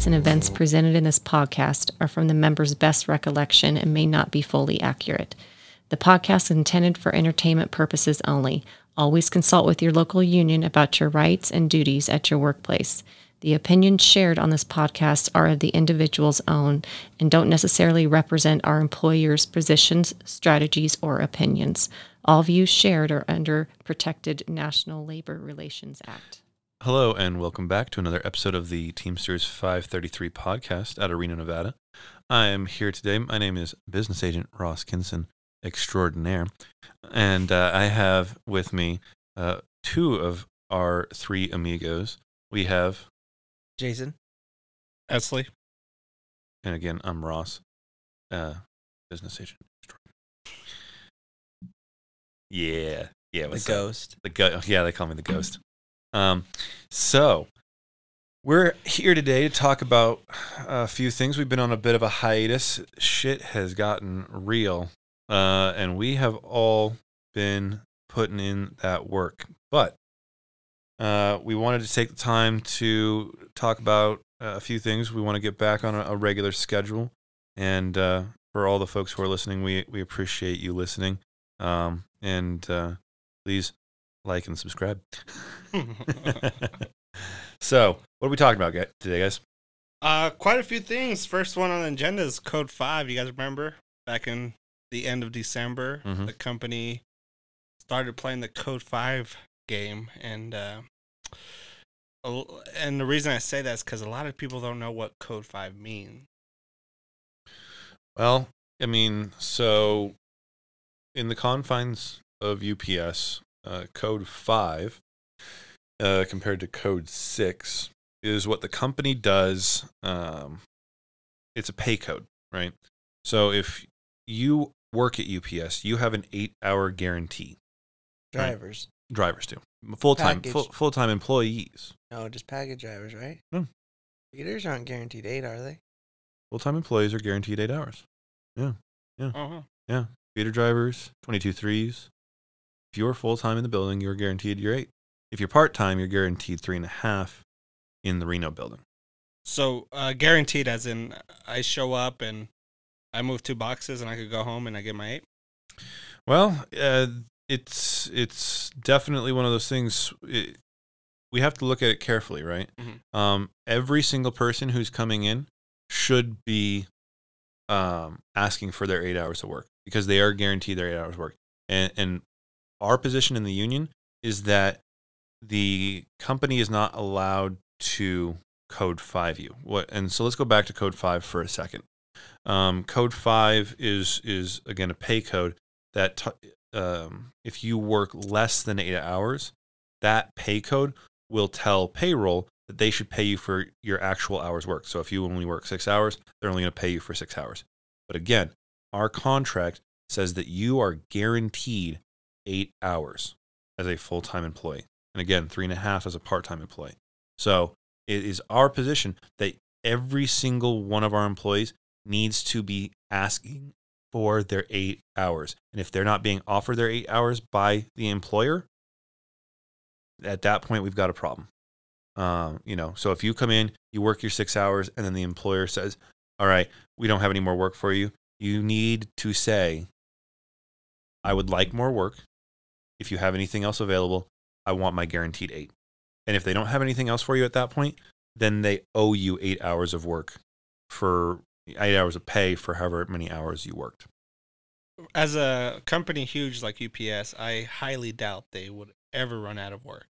dates, and events presented in this podcast are from the members' best recollection and may not be fully accurate. The podcast is intended for entertainment purposes only. Always consult with your local union about your rights and duties at your workplace. The opinions shared on this podcast are of the individual's own and don't necessarily represent our employer's positions, strategies, or opinions. All views shared are under Protected National Labor Relations Act. Hello, and welcome back to another episode of the Teamsters 533 podcast out of Reno, Nevada. I am here today. My name is business agent Ross Kinson extraordinaire. And uh, I have with me uh, two of our three amigos. We have Jason, Esley. and again, I'm Ross, uh, business agent. extraordinaire. Yeah, yeah. the What's up? ghost. The go- yeah, they call me the ghost. Um, so we're here today to talk about a few things. We've been on a bit of a hiatus. Shit has gotten real, uh, and we have all been putting in that work. But uh, we wanted to take the time to talk about a few things. We want to get back on a, a regular schedule, and uh, for all the folks who are listening, we we appreciate you listening. Um, and uh, please like and subscribe. so, what are we talking about today, guys? uh, quite a few things. First one on the agenda is Code Five. You guys remember back in the end of December, Mhm. the company started playing the Code Five game, and uh, and the reason I say that is because a lot of people don't know what Code Five means. Well, I mean, so in the confines of UPS, uh, Code 5 uh, compared to Code 6 is what the company does. Um, it's a pay code, right? So if you work at UPS, you have an eight hour guarantee. Right. Drivers. Drivers do. Full time full, full-time employees. No, just package drivers, right? No. Feeders aren't guaranteed eight, are they? Full-time employees are guaranteed eight hours. Yeah. Yeah. Uh-huh. Yeah. Feeder drivers, 22 threes. If you're full time in the building, you're guaranteed your eight. If you're part time, you're guaranteed three and a half in the Reno building. So uh, guaranteed, as in I show up and I move two boxes and I could go home and I get my eight. Well, uh, it's it's definitely one of those things. It, we have to look at it carefully, right? Mhm. Um, every single person who's coming in should be um, asking for their eight hours of work because they are guaranteed their eight hours of work. And, and our position in the union is that the company is not allowed to code five you. What? And so let's go back to code five for a second. Um, code five is is again a pay code that t- um, if you work less than eight hours, that pay code will tell payroll that they should pay you for your actual hours worked. So if you only work six hours, they're only going to pay you for six hours. But again, our contract says that you are guaranteed eight hours as a full time employee. And again, three and a half as a part time employee. So it is our position that every single one of our employees needs to be asking for their eight hours. And if they're not being offered their eight hours by the employer, at that point we've got a problem. Um, you know, so if you come in, you work your six hours, and then the employer says, "All right, we don't have any more work for you," you need to say, "I would like more work. If you have anything else available, I want my guaranteed eight. And if they don't have anything else for you at that point, then they owe you eight hours of work for eight hours of pay for however many hours you worked. As a company huge like UPS, I highly doubt they would ever run out of work.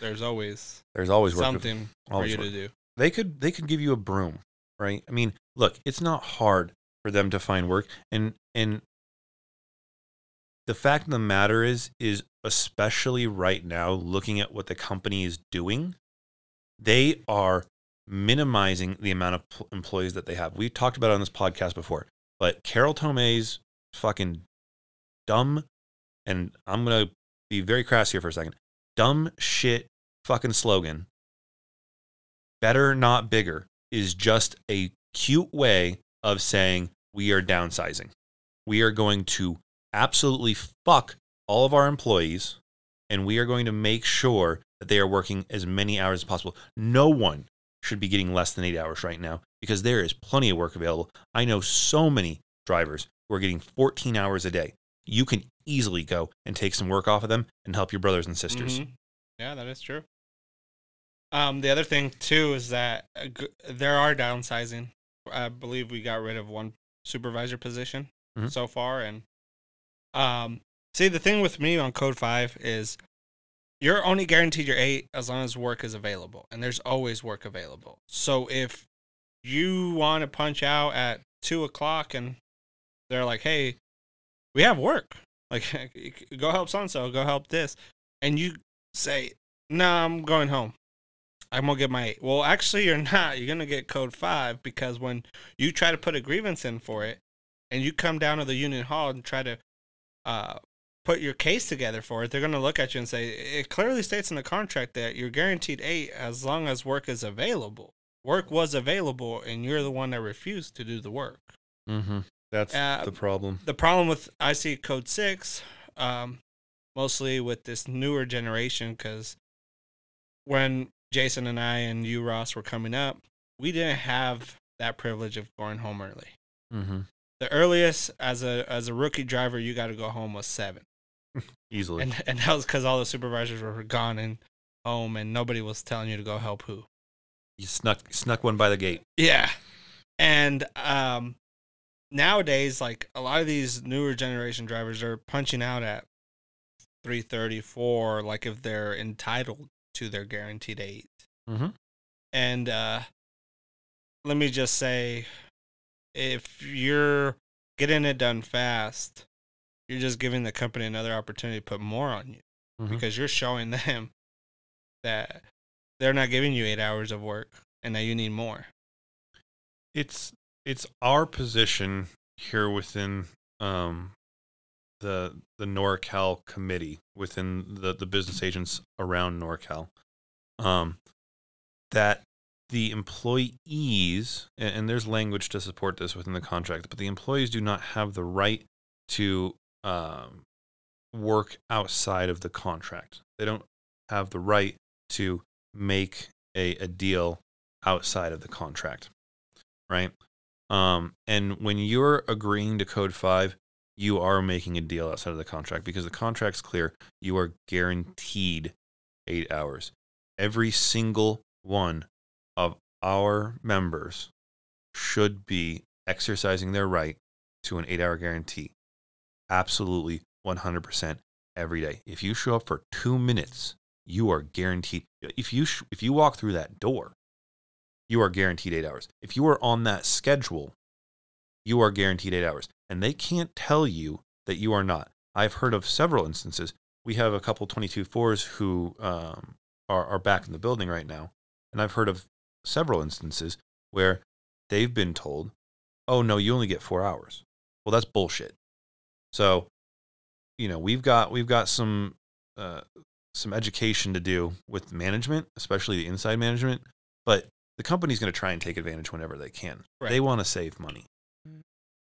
There's always There's always work. to- something for you work. to do. they could they could give you a broom, right? I mean, look, it's not hard for them to find work, and and the fact of the matter is is especially right now, looking at what the company is doing, they are minimizing the amount of pl- employees that they have. We talked about it on this podcast before, but Carol Tomé's fucking dumb, and I'm gonna be very crass here for a second. Dumb shit fucking slogan. Better not bigger is just a cute way of saying we are downsizing. We are going to absolutely fuck all of our employees and we are going to make sure that they are working as many hours as possible. No one should be getting less than eight hours right now because there is plenty of work available. I know so many drivers who are getting 14 hours a day. You can easily go and take some work off of them and help your brothers and sisters. Mhm. Yeah, that is true. Um, the other thing too is that uh, g- there are downsizing. I believe we got rid of one supervisor position Mhm. so far, and um, see the thing with me on Code Five is you're only guaranteed your eight as long as work is available, and there's always work available. So if you want to punch out at two o'clock and they're like, "Hey, we have work," like go help so so, go help this, and you say, "No, I'm going home. I'm gonna get my eight. Well, actually, you're not. You're gonna get code five because when you try to put a grievance in for it, and you come down to the union hall and try to uh, put your case together for it, they're gonna look at you and say it clearly states in the contract that you're guaranteed eight as long as work is available. Work was available, and you're the one that refused to do the work. Mm-hmm. That's Uh, the problem. the problem with IC Code 6, um, mostly with this newer generation, because when Jason and I and you, Ross, were coming up, we didn't have that privilege of going home early. Mm-hmm. The earliest as a as a rookie driver you got to go home was seven, Easily. and and that was because all the supervisors were gone and home, and nobody was telling you to go help who. you snuck snuck one by the gate. Yeah. And um nowadays like a lot of these newer generation drivers are punching out at 334 like if they're entitled to their guaranteed 8. Mm-hmm. And uh let me just say if you're getting it done fast, you're just giving the company another opportunity to put more on you Mhm. because you're showing them that they're not giving you 8 hours of work and that you need more. it's it's our position here within um the the NorCal committee within the the business agents around NorCal um that the employees and, there's language to support this within the contract but the employees do not have the right to um work outside of the contract they don't have the right to make a, a deal outside of the contract right? Um, and when you're agreeing to Code 5, you are making a deal outside of the contract because the contract's clear. You are guaranteed eight hours. Every single one of our members should be exercising their right to an eight hour guarantee. Absolutely 100% every day. If you show up for two minutes, you are guaranteed. If you, sh- if you walk through that door, you are guaranteed eight hours. If you are on that schedule, you are guaranteed eight hours. And they can't tell you that you are not. I've heard of several instances. We have a couple 22 fours who um, are, are back in the building right now. And I've heard of several instances where they've been told, oh, no, you only get four hours. Well, that's bullshit. So, you know, we've got, we've got some, uh, some education to do with management, especially the inside management. But the company's going to try and take advantage whenever they can. Right. They want to save money.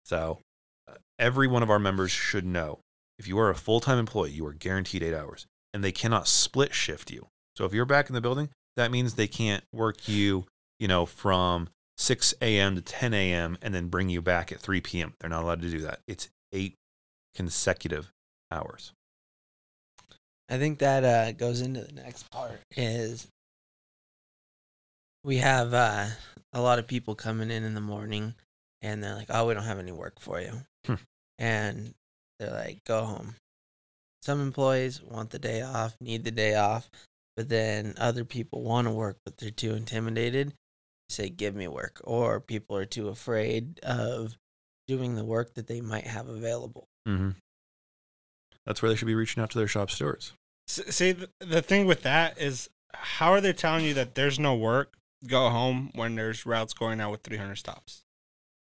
So uh, every one of our members should know if you are a full time employee, you are guaranteed eight hours and they cannot split shift you. So if you're back in the building, that means they can't work you, you know, from 6 a.m. to 10 a.m. and then bring you back at 3 p.m. They're not allowed to do that. It's eight consecutive hours. I think that uh, goes into the next part is we have uh, a lot of people coming in in the morning and they're like, "Oh, we don't have any work for you," Hmm. and they're like, "Go home." Some employees want the day off, need the day off, but then other people want to work, but they're too intimidated. Say, "Give me work," or people are too afraid of doing the work that they might have available. Mm-hmm. That's where they should be reaching out to their shop stewards. S- See, the thing with that is, how are they telling you that there's no work? Go home when there's routes going out with 300 stops.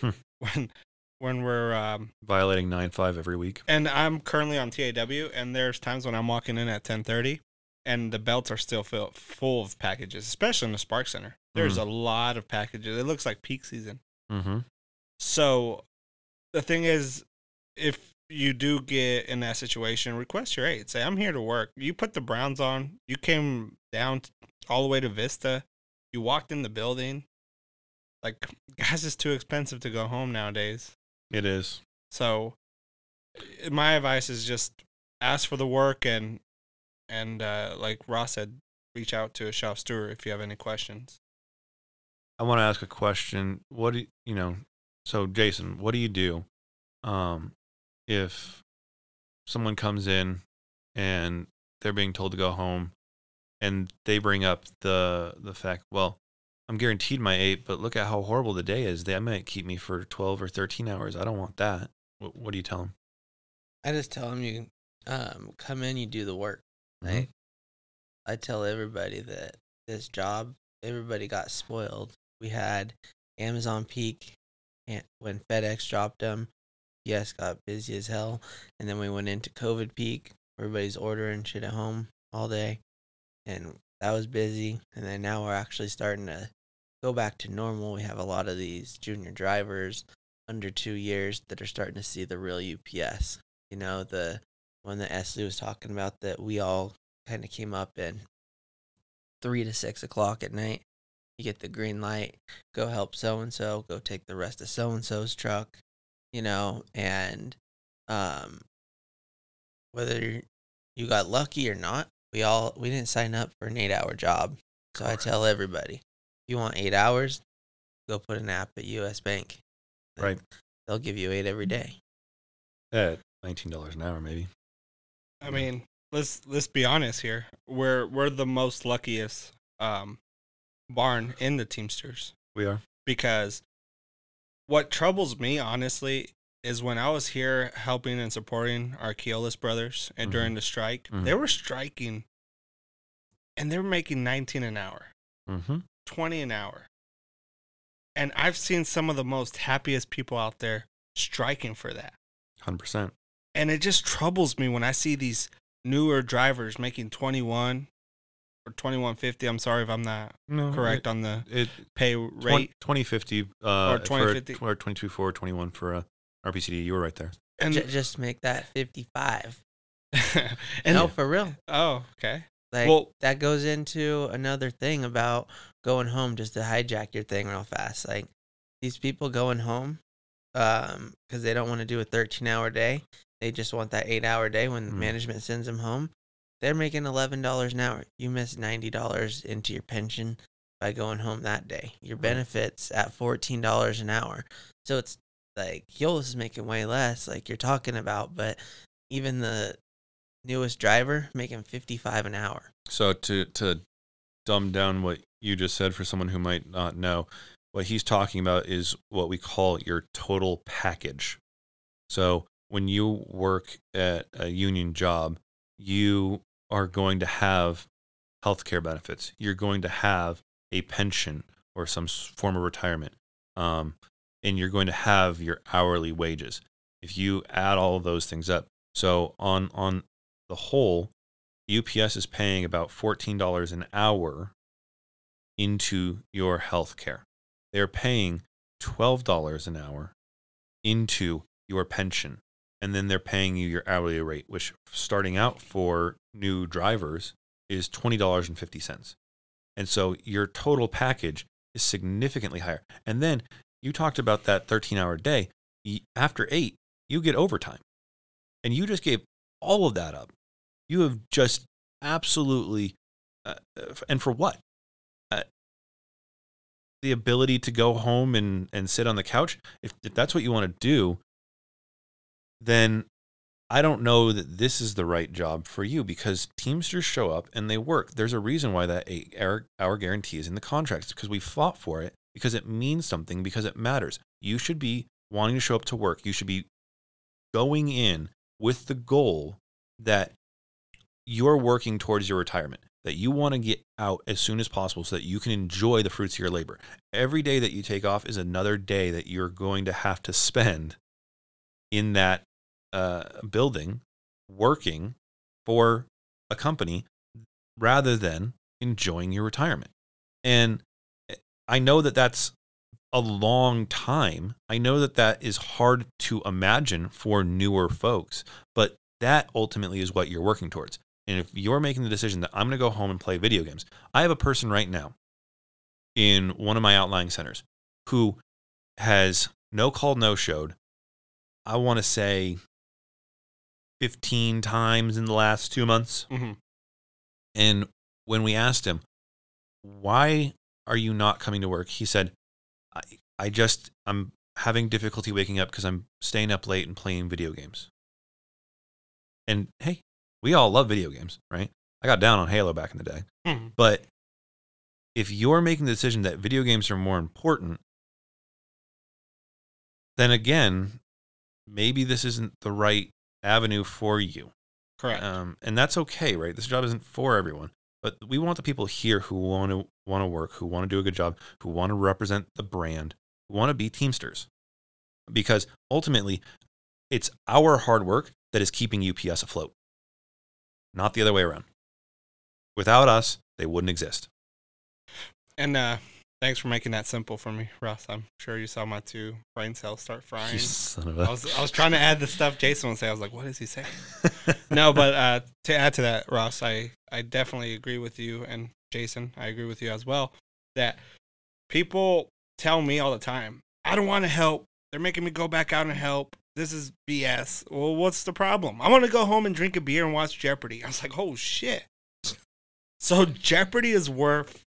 Hmm. When, when we're, um, Violating 9 5 every week. and I'm currently on TAW, and there's times when I'm walking in at 10:30, and the belts are still fill, full of packages, especially in the Sparks Center. There's a lot of packages. It looks like peak season. Mm-hmm. So the thing is, if you do get in that situation, request your aid. Say, I'm here to work. You put the Browns on. You came down t- all the way to Vista you walked in the building, like gas is too expensive to go home nowadays. It is. So my advice is just ask for the work and and uh, like Ross said, reach out to a shop steward if you have any questions. I want to ask a question. What do you, you know? So, Jason, what do you do um, if someone comes in and they're being told to go home, and they bring up the the fact, well, I'm guaranteed my eight, but look at how horrible the day is. They might keep me for twelve or thirteen hours. I don't want that. What, what do you tell them? I just tell them you um, come in, you do the work. Mhm. I tell everybody that this job, everybody got spoiled. We had Amazon peak and when FedEx dropped them. Yes, got busy as hell, and then we went into COVID peak. Everybody's ordering shit at home all day, and that was busy. And then now we're actually starting to go back to normal. We have a lot of these junior drivers under two years that are starting to see the real UPS. You know, the one that Esley was talking about that we all kind of came up in three to six o'clock at night. You get the green light, go help so and so, go take the rest of so and so's truck, you know, and um, whether you got lucky or not, we all we didn't sign up for an eight hour job. So I tell everybody, if you want eight hours, go put an app at US Bank. Right. They'll give you eight every day. At nineteen dollars an hour, maybe. I mean, let's let's be honest here. We're we're the most luckiest um, barn in the Teamsters We are. because what troubles me honestly is when I was here helping and supporting our Keolis brothers and during the strike, they Mhm. were striking and they were making 19 an hour, Mm-hmm. 20 an hour. And I've seen some of the most happiest people out there striking for that. Hundred percent. And it just troubles me when I see these newer drivers making 21 or 2150. I'm sorry if I'm not No, correct on the It, pay rate. 2050 uh, Or 2050. for, or 22 4 21 for uh, RPCD. You were right there. And, J- just make that 55. and no, for real. oh, okay. Like Well- that goes into another thing about going home just to hijack your thing real fast. Like these people going home um cuz they don't want to do a 13-hour day. They just want that 8-hour day when Mm. management sends them home. They're making $11 an hour. You miss $90 into your pension by going home that day. Your benefits at $14 an hour. So it's like Keolis is making way less like you're talking about, but even the newest driver making 55 an hour. So to to dumb down what you just said for someone who might not know, what he's talking about is what we call your total package. So when you work at a union job, you are going to have healthcare benefits. You're going to have a pension or some form of retirement, um, and you're going to have your hourly wages. If you add all of those things up, so on on the whole, UPS is paying about $14 an hour into your health care. They're paying $12 an hour into your pension. And then they're paying you your hourly rate, which starting out for new drivers is $20.50. And so your total package is significantly higher. And then you talked about that 13 hour day. After eight, you get overtime. And you just gave all of that up. You have just absolutely, uh, uh, and for what? Uh, the ability to go home and, and sit on the couch. If, if that's what you want to do, then I don't know that this is the right job for you because Teamsters show up and they work. There's a reason why that eight hour, hour guarantee is in the contracts because we fought for it because it means something because it matters. You should be wanting to show up to work. You should be going in with the goal that you're working towards your retirement, that you want to get out as soon as possible so that you can enjoy the fruits of your labor. Every day that you take off is another day that you're going to have to spend in that uh, building working for a company rather than enjoying your retirement. And I know that that's a long time. I know that that is hard to imagine for newer folks, but that ultimately is what you're working towards. And if you're making the decision that I'm going to go home and play video games, I have a person right now in one of my outlying centers who has no call, no showed. I want to say 15 times in the last two months. Mhm. And when we asked him, why are you not coming to work? He said, I, I just, I'm having difficulty waking up because I'm staying up late and playing video games. And hey, we all love video games, right? I got down on Halo back in the day. Mhm. But if you're making the decision that video games are more important, then again, maybe this isn't the right avenue for you. Correct. Um, and that's okay, right? This job isn't for everyone, but we want the people here who want to want to work, who want to do a good job, who want to represent the brand, who want to be Teamsters, because ultimately, it's our hard work that is keeping UPS afloat, not the other way around. Without us, they wouldn't exist. and uh, thanks for making that simple for me, Russ. I'm sure you saw my two brain cells start frying. You son of I a. was I was trying to add the stuff Jason would say. I was like, what is he saying? no, but uh, to add to that, Ross, I, I definitely agree with you. And Jason, I agree with you as well that people tell me all the time, I don't want to help. They're making me go back out and help. This is BS. Well, what's the problem? I want to go home and drink a beer and watch Jeopardy. I was like, oh shit. So Jeopardy is worth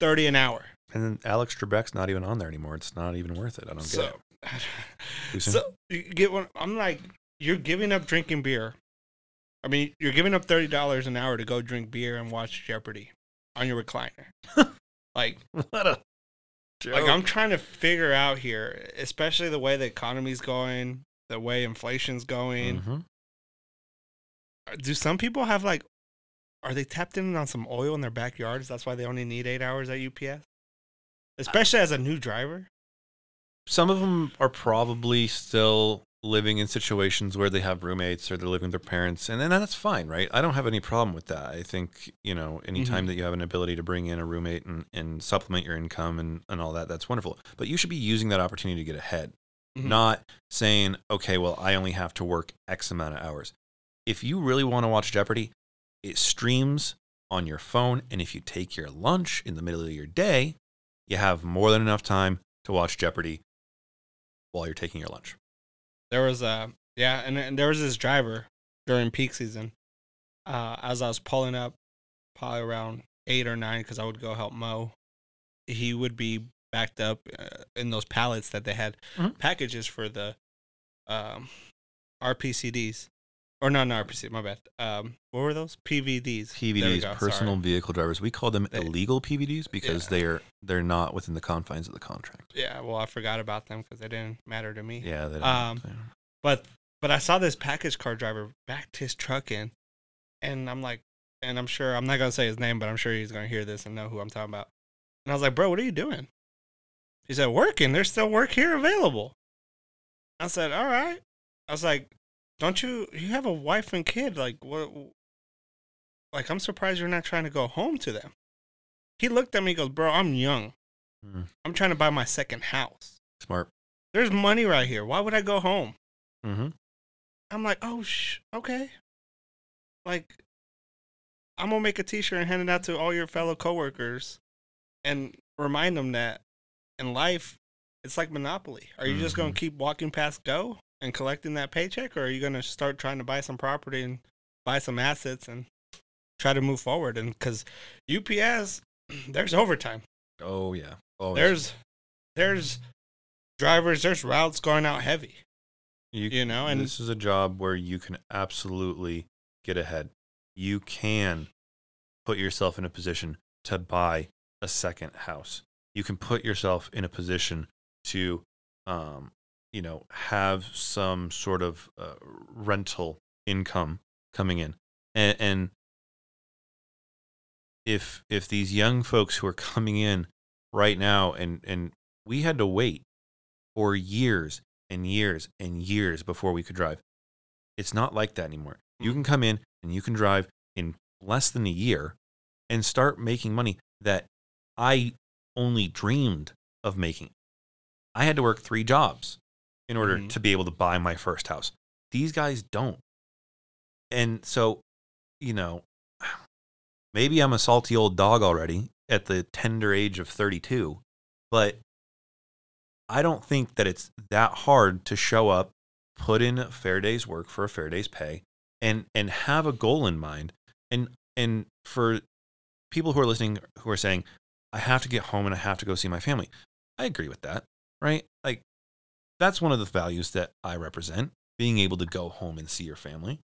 30 an hour. and then Alex Trebek's not even on there anymore. It's not even worth it. I don't get it. So you get one. I'm like, you're giving up drinking beer. I mean, you're giving up thirty dollars an hour to go drink beer and watch Jeopardy on your recliner. like, what a joke. like I'm trying to figure out here, especially the way the economy's going, the way inflation's going. Mhm. Do some people have like, are they tapped in on some oil in their backyards? That's why they only need eight hours at UPS, especially as a new driver. some of them are probably still living in situations where they have roommates or they're living with their parents and then that's fine right? I don't have any problem with that. I think you know anytime that you have an ability to bring in a roommate and, and supplement your income and, and all that that's wonderful. But you should be using that opportunity to get ahead. Mhm. not saying okay well i only have to work x amount of hours. If you really want to watch jeopardy it streams on your phone and if you take your lunch in the middle of your day you have more than enough time to watch jeopardy while you're taking your lunch. there was a yeah, and, and there was this driver during peak season. Uh, as I was pulling up, probably around eight or nine, because I would go help mow. He would be backed up uh, in those pallets that they had Mhm. packages for the um, RPCDs, or not, not RPC. My bad. Um, what were those? PVDs. PVDs, go, personal sorry. vehicle drivers. We call them They- illegal PVDs because Yeah. they're they're not within the confines of the contract. Yeah, well, I forgot about them because they didn't matter to me. Yeah, they don't, Um, they But but I saw this package car driver backed his truck in, and I'm like, and I'm sure I'm not gonna say his name, but I'm sure he's gonna hear this and know who I'm talking about. And I was like, bro, what are you doing? He said, working. There's still work here available. I said, all right. I was like, don't you? You have a wife and kid. Like what? Like I'm surprised you're not trying to go home to them. He looked at me. and goes, bro, I'm young. Mm. I'm trying to buy my second house. smart. There's money right here. Why would I go home? Mm-hmm. I'm like, oh, sh- okay. Like, I'm gonna make a T-shirt and hand it out to all your fellow coworkers, and remind them that in life, it's like Monopoly. Are you just gonna Mhm. keep walking past Go and collecting that paycheck, or are you gonna start trying to buy some property and buy some assets and try to move forward? And because UPS, there's overtime. Oh yeah. Oh, There's, there's drivers. There's routes going out heavy. you know, and- this is a job where you can absolutely get ahead. You can put yourself in a position to buy a second house. You can put yourself in a position to, um, you know, have some sort of uh, rental income coming in, and, and if if these young folks who are coming in right now, and and we had to wait for years and years and years before we could drive. It's not like that anymore. You can come in and you can drive in less than a year and start making money that I only dreamed of making. I had to work three jobs in order Mhm. to be able to buy my first house. These guys don't. And so, you know, maybe I'm a salty old dog already at the tender age of 32, but I don't think that it's that hard to show up, put in a fair day's work for a fair day's pay, and and have a goal in mind. And and for people who are listening who are saying, I have to get home and I have to go see my family. I agree with that, right? Like that's one of the values that I represent, being able to go home and see your family.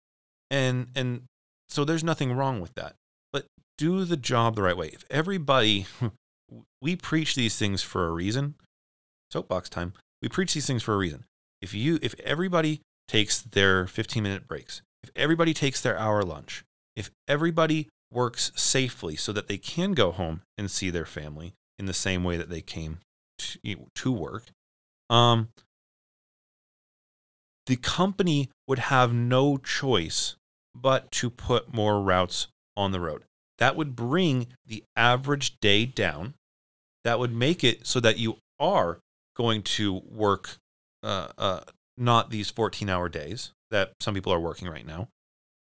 And and so there's nothing wrong with that. But do the job the right way. If everybody we preach these things for a reason. Soapbox time. We preach these things for a reason. If you if everybody takes their 15 minute breaks, if everybody takes their hour lunch, if everybody works safely so that they can go home and see their family in the same way that they came to, to work, um, the company would have no choice but to put more routes on the road. That would bring the average day down. That would make it so that you are going to work uh, uh, not these 14 hour days that some people are working right now.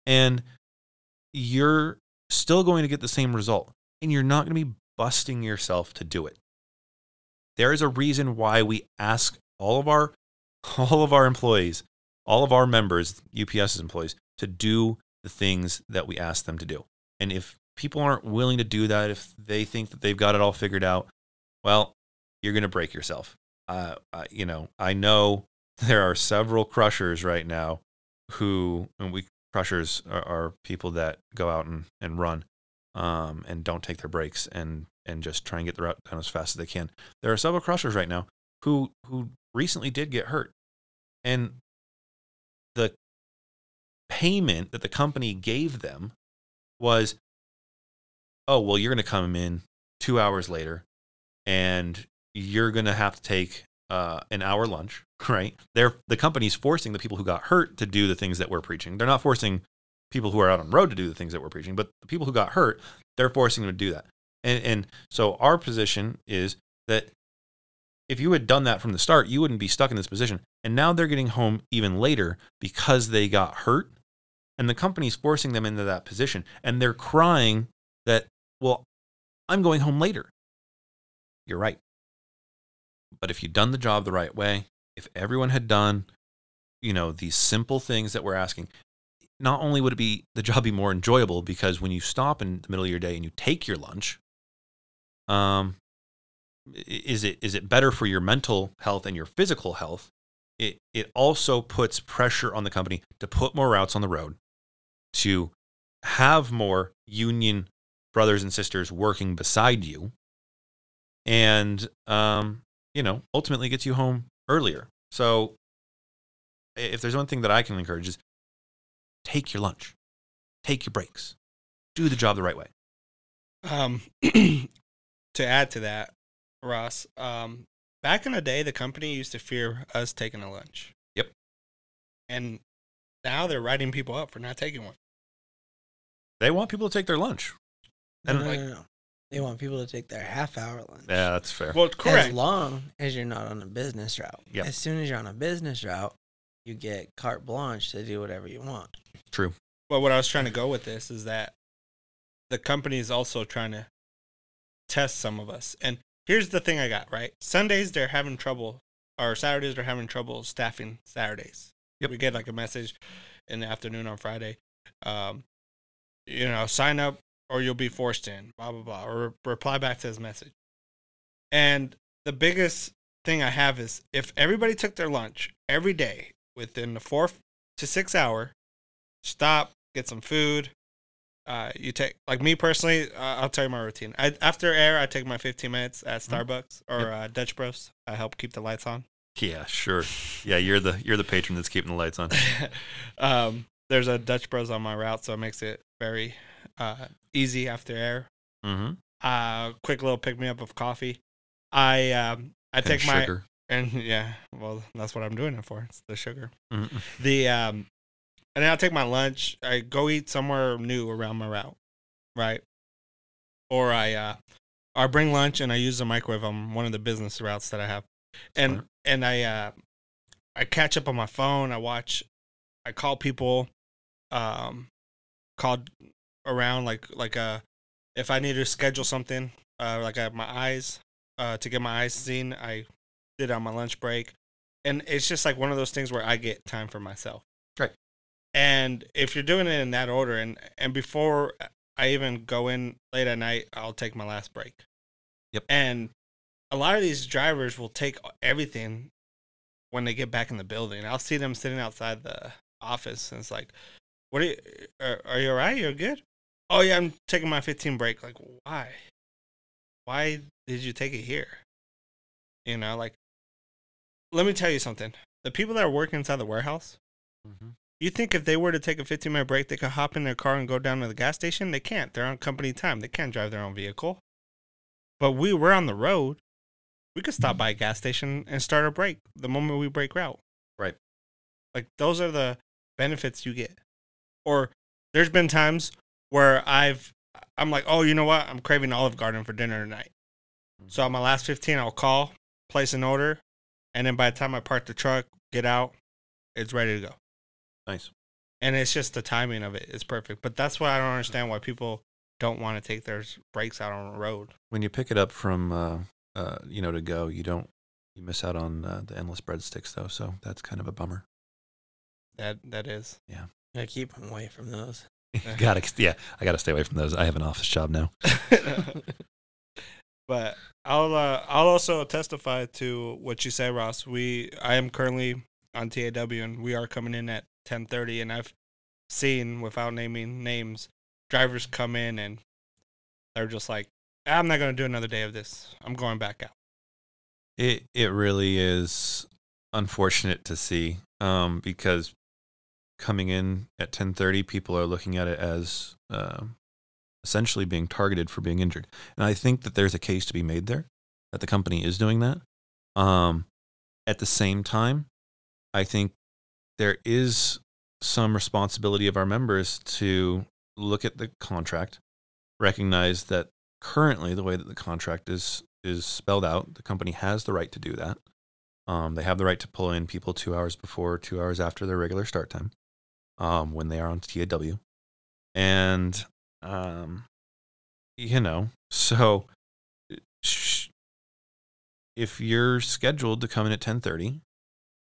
And you're still going to get the same result. And you're not going to be busting yourself to do it. There is a reason why we ask all of our all of our employees, all of our members, UPS's employees, to do the things that we ask them to do. And if people aren't willing to do that, if they think that they've got it all figured out, well, you're going to break yourself. Uh, uh, you know, I know there are several crushers right now who, and we crushers are, are people that go out and, and run um, and don't take their breaks and, and just try and get the route down as fast as they can. There are several crushers right now who, who recently did get hurt. And the payment that the company gave them was, oh, well, you're going to come in two hours later and you're going to have to take uh, an hour lunch, right? They're the company's forcing the people who got hurt to do the things that we're preaching. They're not forcing people who are out on road to do the things that we're preaching, but the people who got hurt, they're forcing them to do that. And and so our position is that if you had done that from the start, you wouldn't be stuck in this position. And now they're getting home even later because they got hurt, and the company's forcing them into that position, and they're crying that, well, I'm going home later. You're right. But if you'd done the job the right way, if everyone had done, you know, these simple things that we're asking, not only would it be the job be more enjoyable because when you stop in the middle of your day and you take your lunch, um, is it is it better for your mental health and your physical health? It it also puts pressure on the company to put more routes on the road, to have more union brothers and sisters working beside you, and um, you know, ultimately gets you home earlier. So if there's one thing that I can encourage is take your lunch, take your breaks, do the job the right way. Um, to add to that, Ross, um, back in the day, the company used to fear us taking a lunch. Yep. And now they're writing people up for not taking one. They want people to take their lunch. No, And no, like- no, no. They want people to take their half hour lunch. Yeah, that's fair. Well, correct. As long as you're not on a business route. Yep. As soon as you're on a business route, you get carte blanche to do whatever you want. True. But what I was trying to go with this is that the company is also trying to test some of us. And here's the thing I got, right? Sundays they're having trouble or Saturdays they're having trouble staffing Saturdays. Yep. We get like a message in the afternoon on Friday. Um, you know, sign up or you'll be forced in, blah blah blah. Or reply back to his message. And the biggest thing I have is if everybody took their lunch every day within the four to six hour, stop, get some food. Uh, you take like me personally. Uh, I'll tell you my routine. I, after air, I take my 15 minutes at Mhm. Starbucks or uh, Dutch Bros. I help keep the lights on. Yeah, sure. Yeah, you're the you're the patron that's keeping the lights on. um, there's a Dutch Bros on my route, so it makes it very uh, easy after air. Mm-hmm. Uh, quick little pick me up of coffee. I um, I take my sugar. and yeah, well, that's what I'm doing it for. It's the sugar. Mhm. The um, and then I'll take my lunch. I go eat somewhere new around my route, right? Or I uh, or I bring lunch and I use the microwave on one of the business routes that I have, and Smart. and I uh, I catch up on my phone. I watch, I call people, um, called around like like uh, if I need to schedule something uh, like I have my eyes uh, to get my eyes seen. I did on my lunch break, and it's just like one of those things where I get time for myself. Right. And if you're doing it in that order, and and before I even go in late at night, I'll take my last break. Yep. And a lot of these drivers will take everything when they get back in the building. I'll see them sitting outside the office, and it's like, "What are you? Are, are you alright? You're good? Oh yeah, I'm taking my 15 break. Like, why? Why did you take it here? You know, like, let me tell you something. The people that are working inside the warehouse, Mhm. You think if they were to take a 15 minute break, they could hop in their car and go down to the gas station? They can't. They're on company time. They can't drive their own vehicle. But we were on the road. We could stop by a gas station and start a break the moment we break route. Right. Like those are the benefits you get. Or there's been times where I've I'm like, oh, you know what? I'm craving Olive Garden for dinner tonight. Mm. So on my last 15, I'll call, place an order, and then by the time I park the truck, get out, it's ready to go. Nice. And it's just the timing of it is perfect. But that's why I don't understand why people don't want to take their s- breaks out on the road. When you pick it up from, uh, uh, you know, to go, you don't, you miss out on uh, the endless breadsticks though. So that's kind of a bummer. That that is. Yeah. I keep them away from those. gotta, yeah, I gotta stay away from those. I have an office job now. but I'll uh, I'll also testify to what you say, Ross. We I am currently on TAW and we are coming in at ten thirty, and I've seen without naming names drivers come in and they're just like, I'm not gonna do another day of this. I'm going back out. It it really is unfortunate to see um, because coming in at 10:30 people are looking at it as um essentially being targeted for being injured. And I think that there's a case to be made there that the company is doing that. Um, at the same time, I think there is some responsibility of our members to look at the contract, recognize that currently the way that the contract is is spelled out, the company has the right to do that. Um, they have the right to pull in people two hours before, two hours after their regular start time, um, when they are on TAW, and um, you know, so sh- if you're scheduled to come in at ten thirty,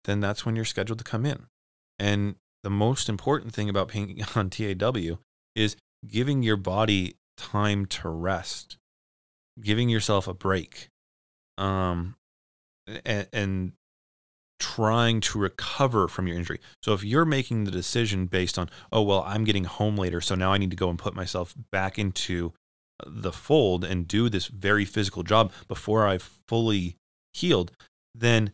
then that's when you're scheduled to come in. And the most important thing about being on TAW is giving your body time to rest, giving yourself a break, um, and, and trying to recover from your injury. So if you're making the decision based on, oh, well, I'm getting home later, so now I need to go and put myself back into the fold and do this very physical job before I've fully healed, then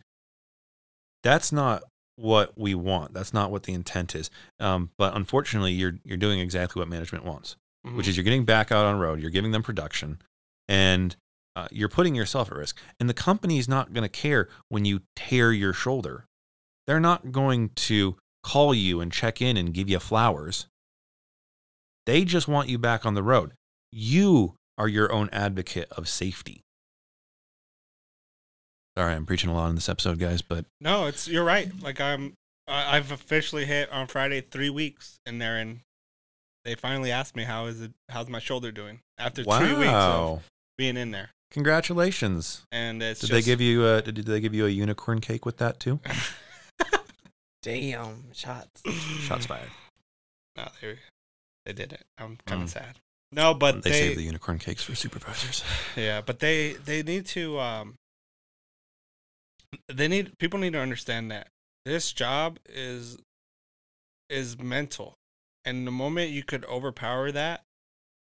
that's not what we want. That's not what the intent is. Um, but unfortunately, you're you're doing exactly what management wants, which is you're getting back out on road. You're giving them production, and uh, you're putting yourself at risk. And the company's not going to care when you tear your shoulder. They're not going to call you and check in and give you flowers. They just want you back on the road. You are your own advocate of safety. Sorry, I'm preaching a lot in this episode, guys, but No, it's you're right. Like I'm, I- I've officially hit on Friday three weeks in there, and they finally asked me how is it, how's my shoulder doing after three weeks of being in there, Congratulations. and it's Did just, they give you a, did they give you a unicorn cake with that too? Damn shots. Shots fired. No, they they did it. I'm kind of Mm. sad. No, but they, they, save the unicorn cakes for supervisors. yeah, but they they need to um they need people need to understand that this job is is mental. And the moment you could overpower that,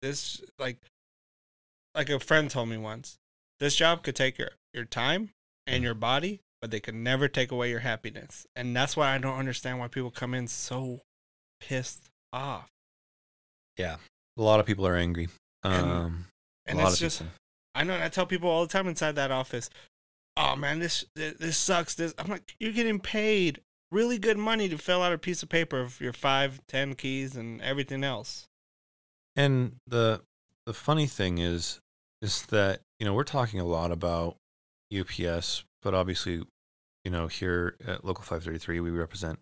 this like like a friend told me once, this job could take your your time and your body, but they could never take away your happiness. And that's why I don't understand why people come in so pissed off. Yeah. A lot of people are angry. And- Um, And a lot it's just people. I know. I tell people all the time inside that office, "Oh man, this this, sucks." This I'm like, you're getting paid really good money to fill out a piece of paper of your five, ten keys and everything else. And the the funny thing is is that you know we're talking a lot about UPS, but obviously, you know here at Local 533 we represent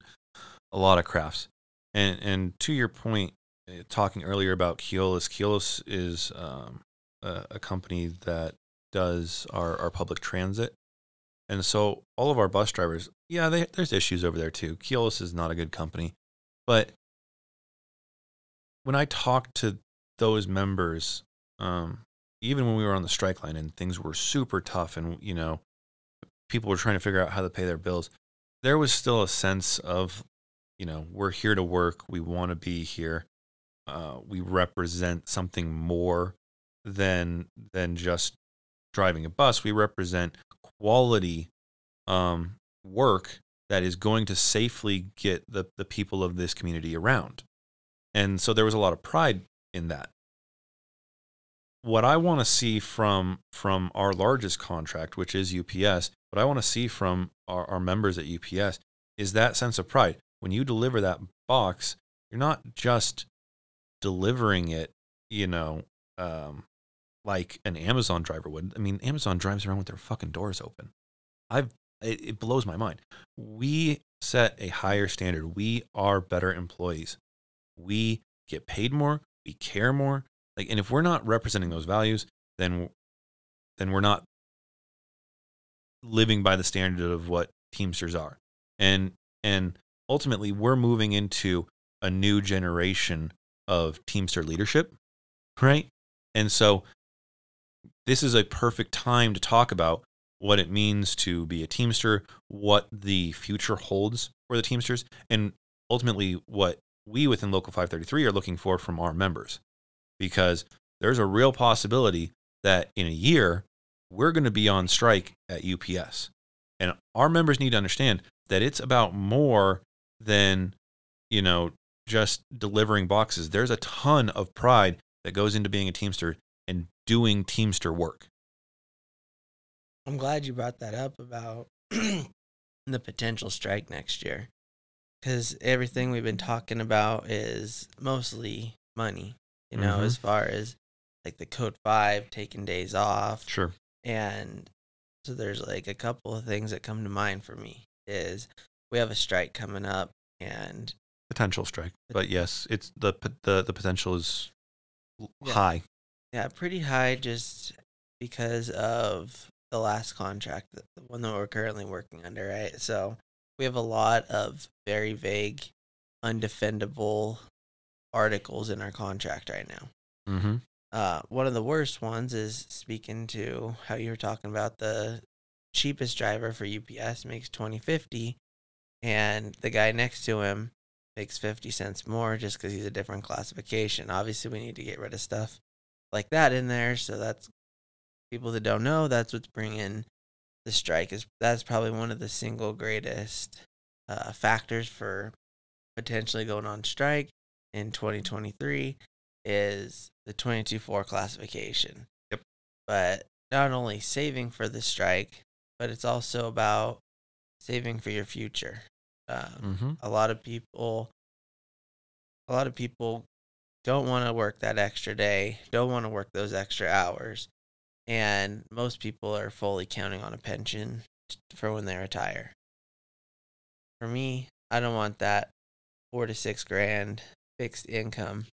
a lot of crafts. And and to your point, uh, talking earlier about Keolis, Keolis is um, a, a company that does our, our public transit. And so all of our bus drivers, yeah, they, there's issues over there too. Keolis is not a good company. But when I talked to those members, um, even when we were on the strike line and things were super tough and, you know, people were trying to figure out how to pay their bills, there was still a sense of, you know, we're here to work. We want to be here. Uh, we represent something more than than just driving a bus. We represent quality um, work that is going to safely get the, the people of this community around. And so there was a lot of pride in that. What I want to see from from our largest contract, which is UPS, what I want to see from our, our members at UPS is that sense of pride. When you deliver that box, you're not just delivering it, you know, um, like an Amazon driver would. I mean, Amazon drives around with their fucking doors open. I've it, it blows my mind. We set a higher standard. We are better employees. We get paid more. We care more. Like, and if we're not representing those values, then then we're not living by the standard of what Teamsters are. And and ultimately, we're moving into a new generation of Teamster leadership, right? And so this is a perfect time to talk about what it means to be a Teamster, what the future holds for the Teamsters, and ultimately what we within Local 533 are looking for from our members. Because there's a real possibility that in a year, we're going to be on strike at UPS. And our members need to understand that it's about more than, you know, just delivering boxes. There's a ton of pride that goes into being a Teamster doing Teamster work. I'm glad you brought that up about the potential strike next year. Because everything we've been talking about is mostly money, you know, Mhm. as far as like the code five, taking days off. Sure. And so there's like a couple of things that come to mind for me is we have a strike coming up and Potential strike. But yes, it's the the the potential is Yeah. high. Yeah, pretty high just because of the last contract, the one that we're currently working under, right? So we have a lot of very vague, undefendable articles in our contract right now. Mm-hmm. Uh, one of the worst ones is speaking to how you were talking about the cheapest driver for UPS makes twenty fifty, and the guy next to him makes fifty cents more just because he's a different classification. Obviously, we need to get rid of stuff like that in there. So that's people that don't know. That's what's bringing the strike. Is that's probably one of the single greatest uh, factors for potentially going on strike in 2023 is the 22-4 classification. Yep. But not only saving for the strike, but it's also about saving for your future. Um, Mm-hmm. a lot of people a lot of people don't want to work that extra day don't want to work those extra hours. And most people are fully counting on a pension for when they retire. For me i don't want that four to six grand fixed income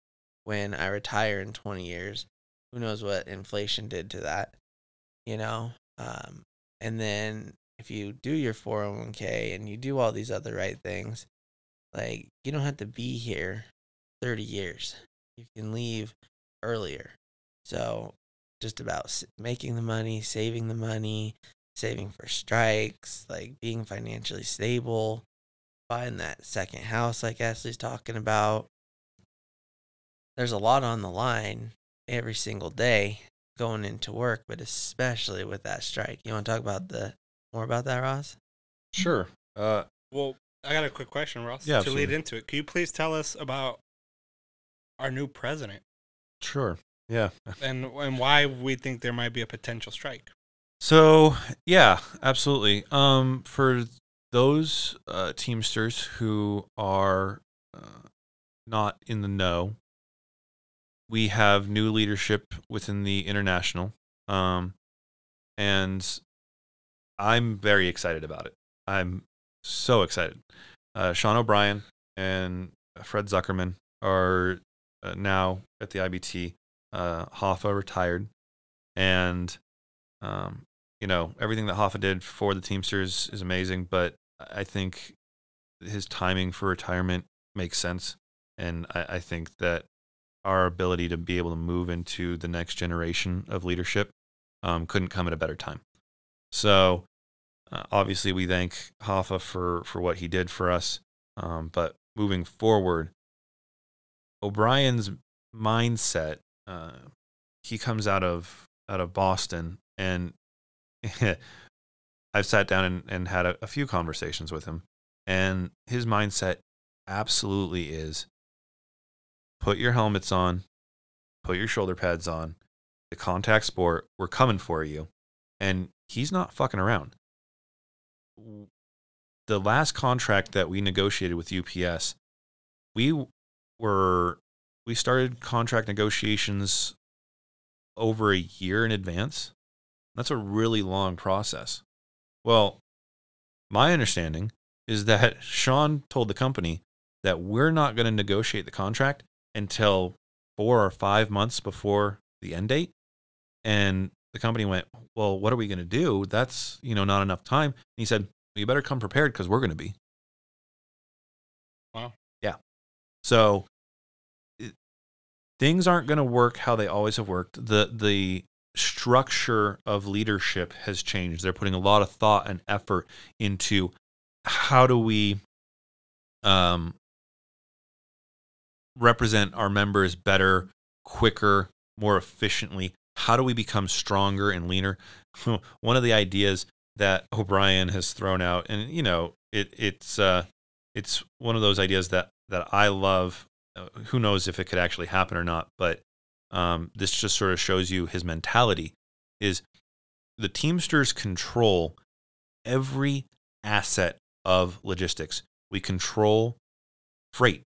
when i retire in 20 years. Who knows what inflation did to that you know? Um, and then if you do your 401k and you do all these other right things like you don't have to be here 30 years you can leave earlier. So just about making the money saving the money saving for strikes like being financially stable buying that second house like Ashley's talking about. There's a lot on the line every single day going into work but especially with that strike. You want to talk about the more about that ross? Sure. Uh, Well, I got a quick question, Ross. Yeah, to lead into it, can you please tell us about our new president sure. Yeah. and and why we think there might be a potential strike? So yeah, absolutely. Um, for those uh, Teamsters who are uh, not in the know, we have new leadership within the international, um, and I'm very excited about it. I'm so excited. Uh, Sean O'Brien and Fred Zuckerman are now at the IBT. Uh, Hoffa retired. and um, you know everything that Hoffa did for the Teamsters is amazing. But I think his timing for retirement makes sense, and I, I think that our ability to be able to move into the next generation of leadership um, couldn't come at a better time. So uh, obviously, we thank Hoffa for for what he did for us. Um, but moving forward, O'Brien's mindset. Uh, he comes out of out of Boston, and I've sat down and, and had a, a few conversations with him, and his mindset absolutely is put your helmets on, put your shoulder pads on, the contact sport, we're coming for you. And he's not fucking around. The last contract that we negotiated with UPS, we were we started contract negotiations over a year in advance. That's a really long process. Well, my understanding is that Sean told the company that we're not going to negotiate the contract until four or five months before the end date. And the company went, Well, what are we going to do? That's, you know, not enough time. And he said, well, You better come prepared because we're going to be. So it, things aren't going to work how they always have worked. The, the, structure of leadership has changed. They're putting a lot of thought and effort into how do we um, represent our members better, quicker, more efficiently? How do we become stronger and leaner? One of the ideas that O'Brien has thrown out, and you know, it, it's uh, it's one of those ideas that that I love. Uh, who knows if it could actually happen or not? But um, this just sort of shows you his mentality. Is the Teamsters control every asset of logistics. We control freight.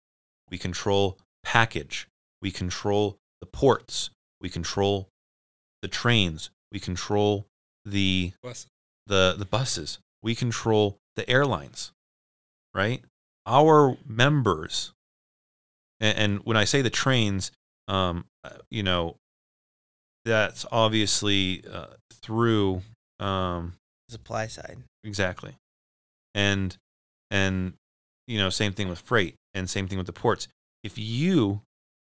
We control package. We control the ports. We control the trains. We control the Buses. the the buses. We control the airlines. Right? Our members and, and when I say the trains, um, uh, you know, that's obviously uh, through um, Supply side. exactly, and and you know, same thing with freight, and same thing with the ports. If you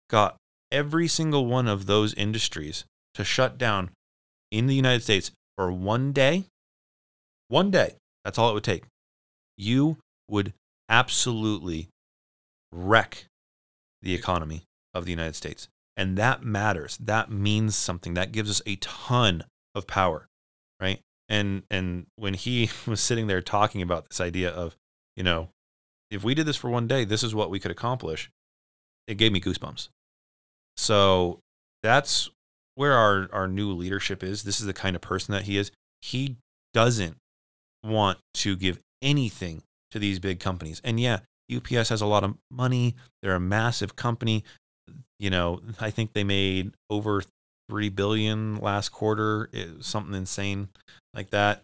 got every single one of those industries to shut down in the United States for one day, one day, that's all it would take. You would absolutely wreck the economy of the United States. And that matters. That means something. That gives us a ton of power, right? And and when he was sitting there talking about this idea of, you know, if we did this for one day, this is what we could accomplish. It gave me goosebumps. So that's where our, our new leadership is. This is the kind of person that he is. He doesn't want to give anything to these big companies. And yeah, UPS has a lot of money. They're a massive company. You know, I think they made over 3 billion last quarter, it, something insane like that.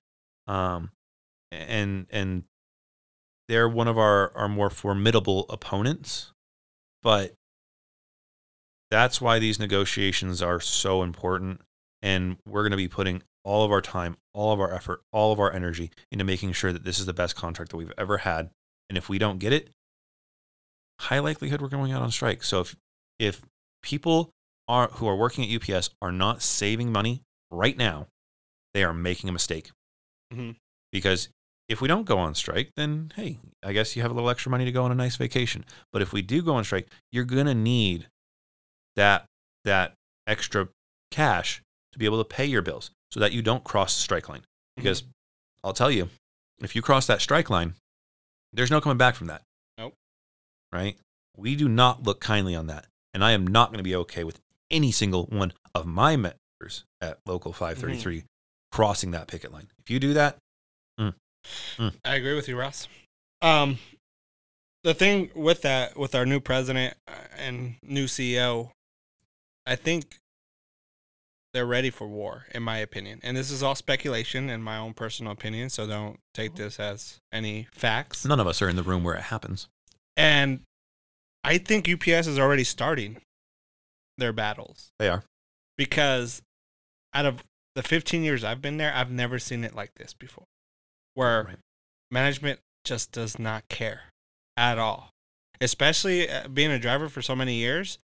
Um, and and they're one of our, our more formidable opponents. But that's why these negotiations are so important. And we're going to be putting all of our time, all of our effort, all of our energy into making sure that this is the best contract that we've ever had. And if we don't get it, high likelihood we're going out on strike. So if if people are who are working at UPS are not saving money right now, they are making a mistake. Mhm. Because if we don't go on strike, then hey, I guess you have a little extra money to go on a nice vacation. But if we do go on strike, you're gonna need that that extra cash to be able to pay your bills so that you don't cross the strike line. Because I'll tell you, if you cross that strike line, there's no coming back from that. Nope. Right? We do not look kindly on that. And I am not going to be okay with any single one of my members at Local 533 crossing that picket line. If you do that, I agree with you, Ross. Um, the thing with that, with our new president uh, and new CEO, I think they're ready for war, in my opinion. And this is all speculation and my own personal opinion, so don't take this as any facts. none of us are in the room where it happens. And I think UPS is already starting their battles They are. because out of the 15 years I've been there, I've never seen it like this before, where Right. management just does not care at all. Especially uh, being a driver for so many years,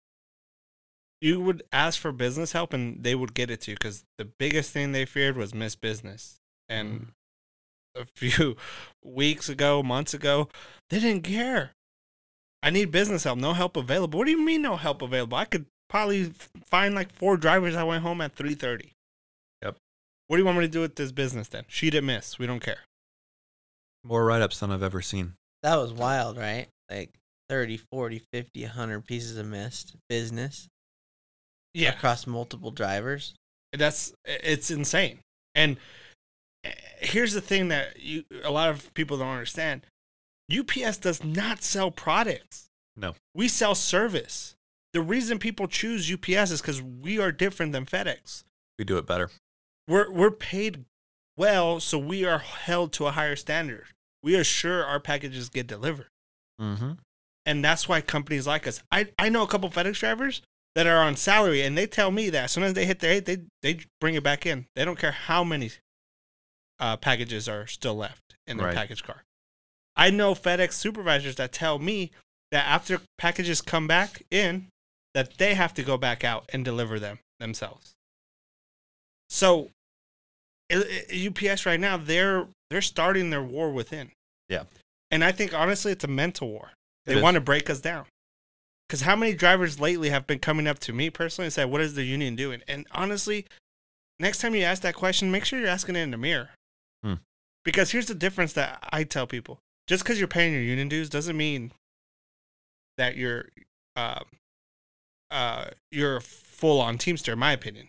you would ask for business help and they would get it to you because the biggest thing they feared was missed business. And mm. a few weeks ago, months ago, they didn't care. I need business help. No help available. What do you mean no help available? I could probably find like four drivers. I went home at three thirty. Yep. What do you want me to do with this business then? She didn't miss. We don't care. More write ups than I've ever seen. That was wild, right? Like 30, 40, 50, 100 pieces of missed business across multiple drivers. that's it's insane. And eh, here's the thing that you a lot of people don't understand. UPS does not sell products. No. We sell service. The reason people choose UPS is cuz we are different than FedEx. We do it better. We're we're paid well, so we are held to a higher standard. We are sure our packages get delivered. Mm-hmm. And that's why companies like us. I, I know a couple FedEx drivers that are on salary and they tell me that as soon as they hit their eight, they they bring it back in. They don't care how many uh, packages are still left in their Right. package car. I know FedEx supervisors that tell me that after packages come back in, that they have to go back out and deliver them themselves. So, UPS right now they're they're starting their war within. Yeah. and I think honestly it's a mental war. They want to break us down. Because how many drivers lately have been coming up to me personally and said, "What is the union doing?" And honestly, next time you ask that question, make sure you're asking it in the mirror. Hmm. Because here's the difference that I tell people: just because you're paying your union dues doesn't mean that you're uh, uh, you're a full on teamster. In my opinion,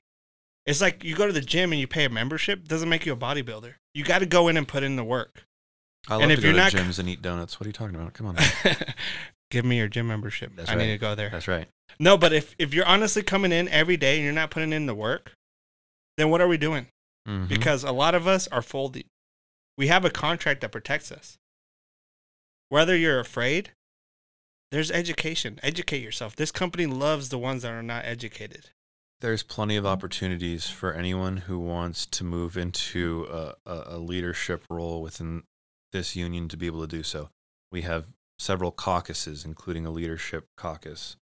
it's like you go to the gym and you pay a membership doesn't make you a bodybuilder. You got to go in and put in the work. I love And to if go you're to not- gyms and eat donuts. What are you talking about? Come on. Give me your gym membership. That's I right. need to go there. That's right. No, but if if you're honestly coming in every day and you're not putting in the work, then what are we doing? Mhm. Because a lot of us are folding. We have a contract that protects us. Whether you're afraid, there's education. Educate yourself. This company loves the ones that are not educated. there's plenty of opportunities for anyone who wants to move into a, a leadership role within this union to be able to do so. We have several caucuses, including a leadership caucus.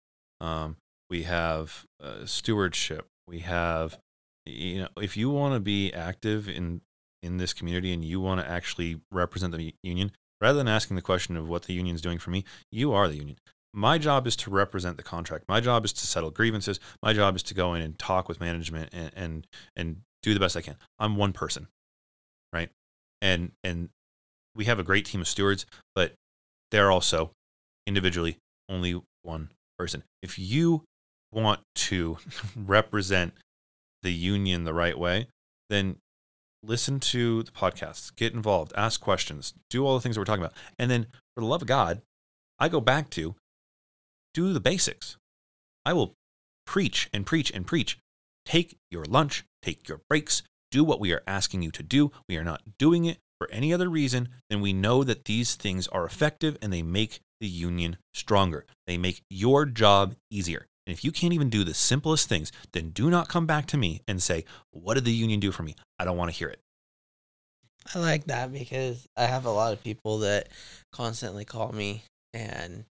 Um, we have uh, stewardship. We have, you know, if you want to be active in in this community and you want to actually represent the union, rather than asking the question of what the union's doing for me, you are the union. My job is to represent the contract. My job is to settle grievances. My job is to go in and talk with management and and, and do the best I can. I'm one person, right? And and we have a great team of stewards, but they're also individually only one person. If you want to represent the union the right way, then listen to the podcasts, get involved, ask questions, do all the things that we're talking about. And then for the love of God, I go back to do the basics. I will preach and preach and preach. Take your lunch, take your breaks, do what we are asking you to do. We are not doing it for any other reason than we know that these things are effective and they make the union stronger. They make your job easier. And if you can't even do the simplest things, then do not come back to me and say, What did the union do for me? I don't want to hear it. I like that because I have a lot of people that constantly call me and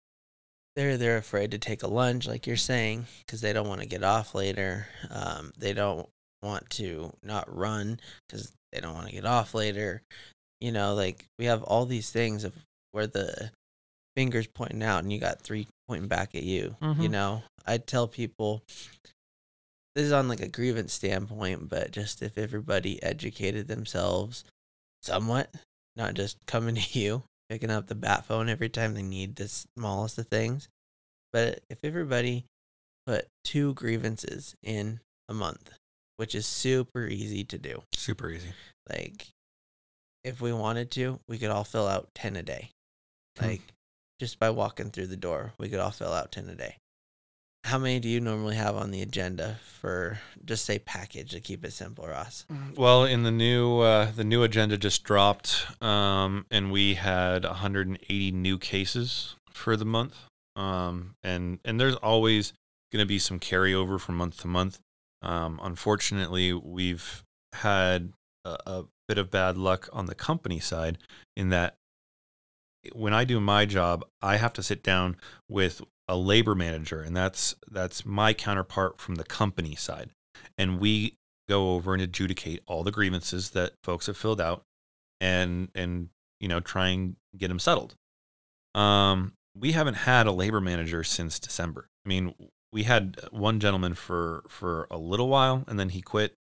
they're they're afraid to take a lunch, like you're saying, because they don't want to get off later. Um, they don't want to not run because they don't want to get off later. You know, like we have all these things of where the fingers pointing out, and you got three pointing back at you. You Mhm. know, I tell people this is on like a grievance standpoint, but just if everybody educated themselves somewhat, not just coming to you, picking up the bat phone every time they need the smallest of things. But if everybody put two grievances in a month, which is super easy to do, Super easy. like if we wanted to, we could all fill out 10 a day. Hmm. Like just by walking through the door, we could all fill out 10 a day. How many do you normally have on the agenda for just say package to keep it simple, Ross? Well, in the new uh, the new agenda just dropped, um, and we had 180 new cases for the month. Um, and and there's always going to be some carryover from month to month. Um, unfortunately, we've had a, a bit of bad luck on the company side in that when I do my job, I have to sit down with a labor manager, and that's that's my counterpart from the company side, and we go over and adjudicate all the grievances that folks have filled out, and and you know try and get them settled. Um, we haven't had a labor manager since December. I mean, we had one gentleman for for a little while, and then he quit.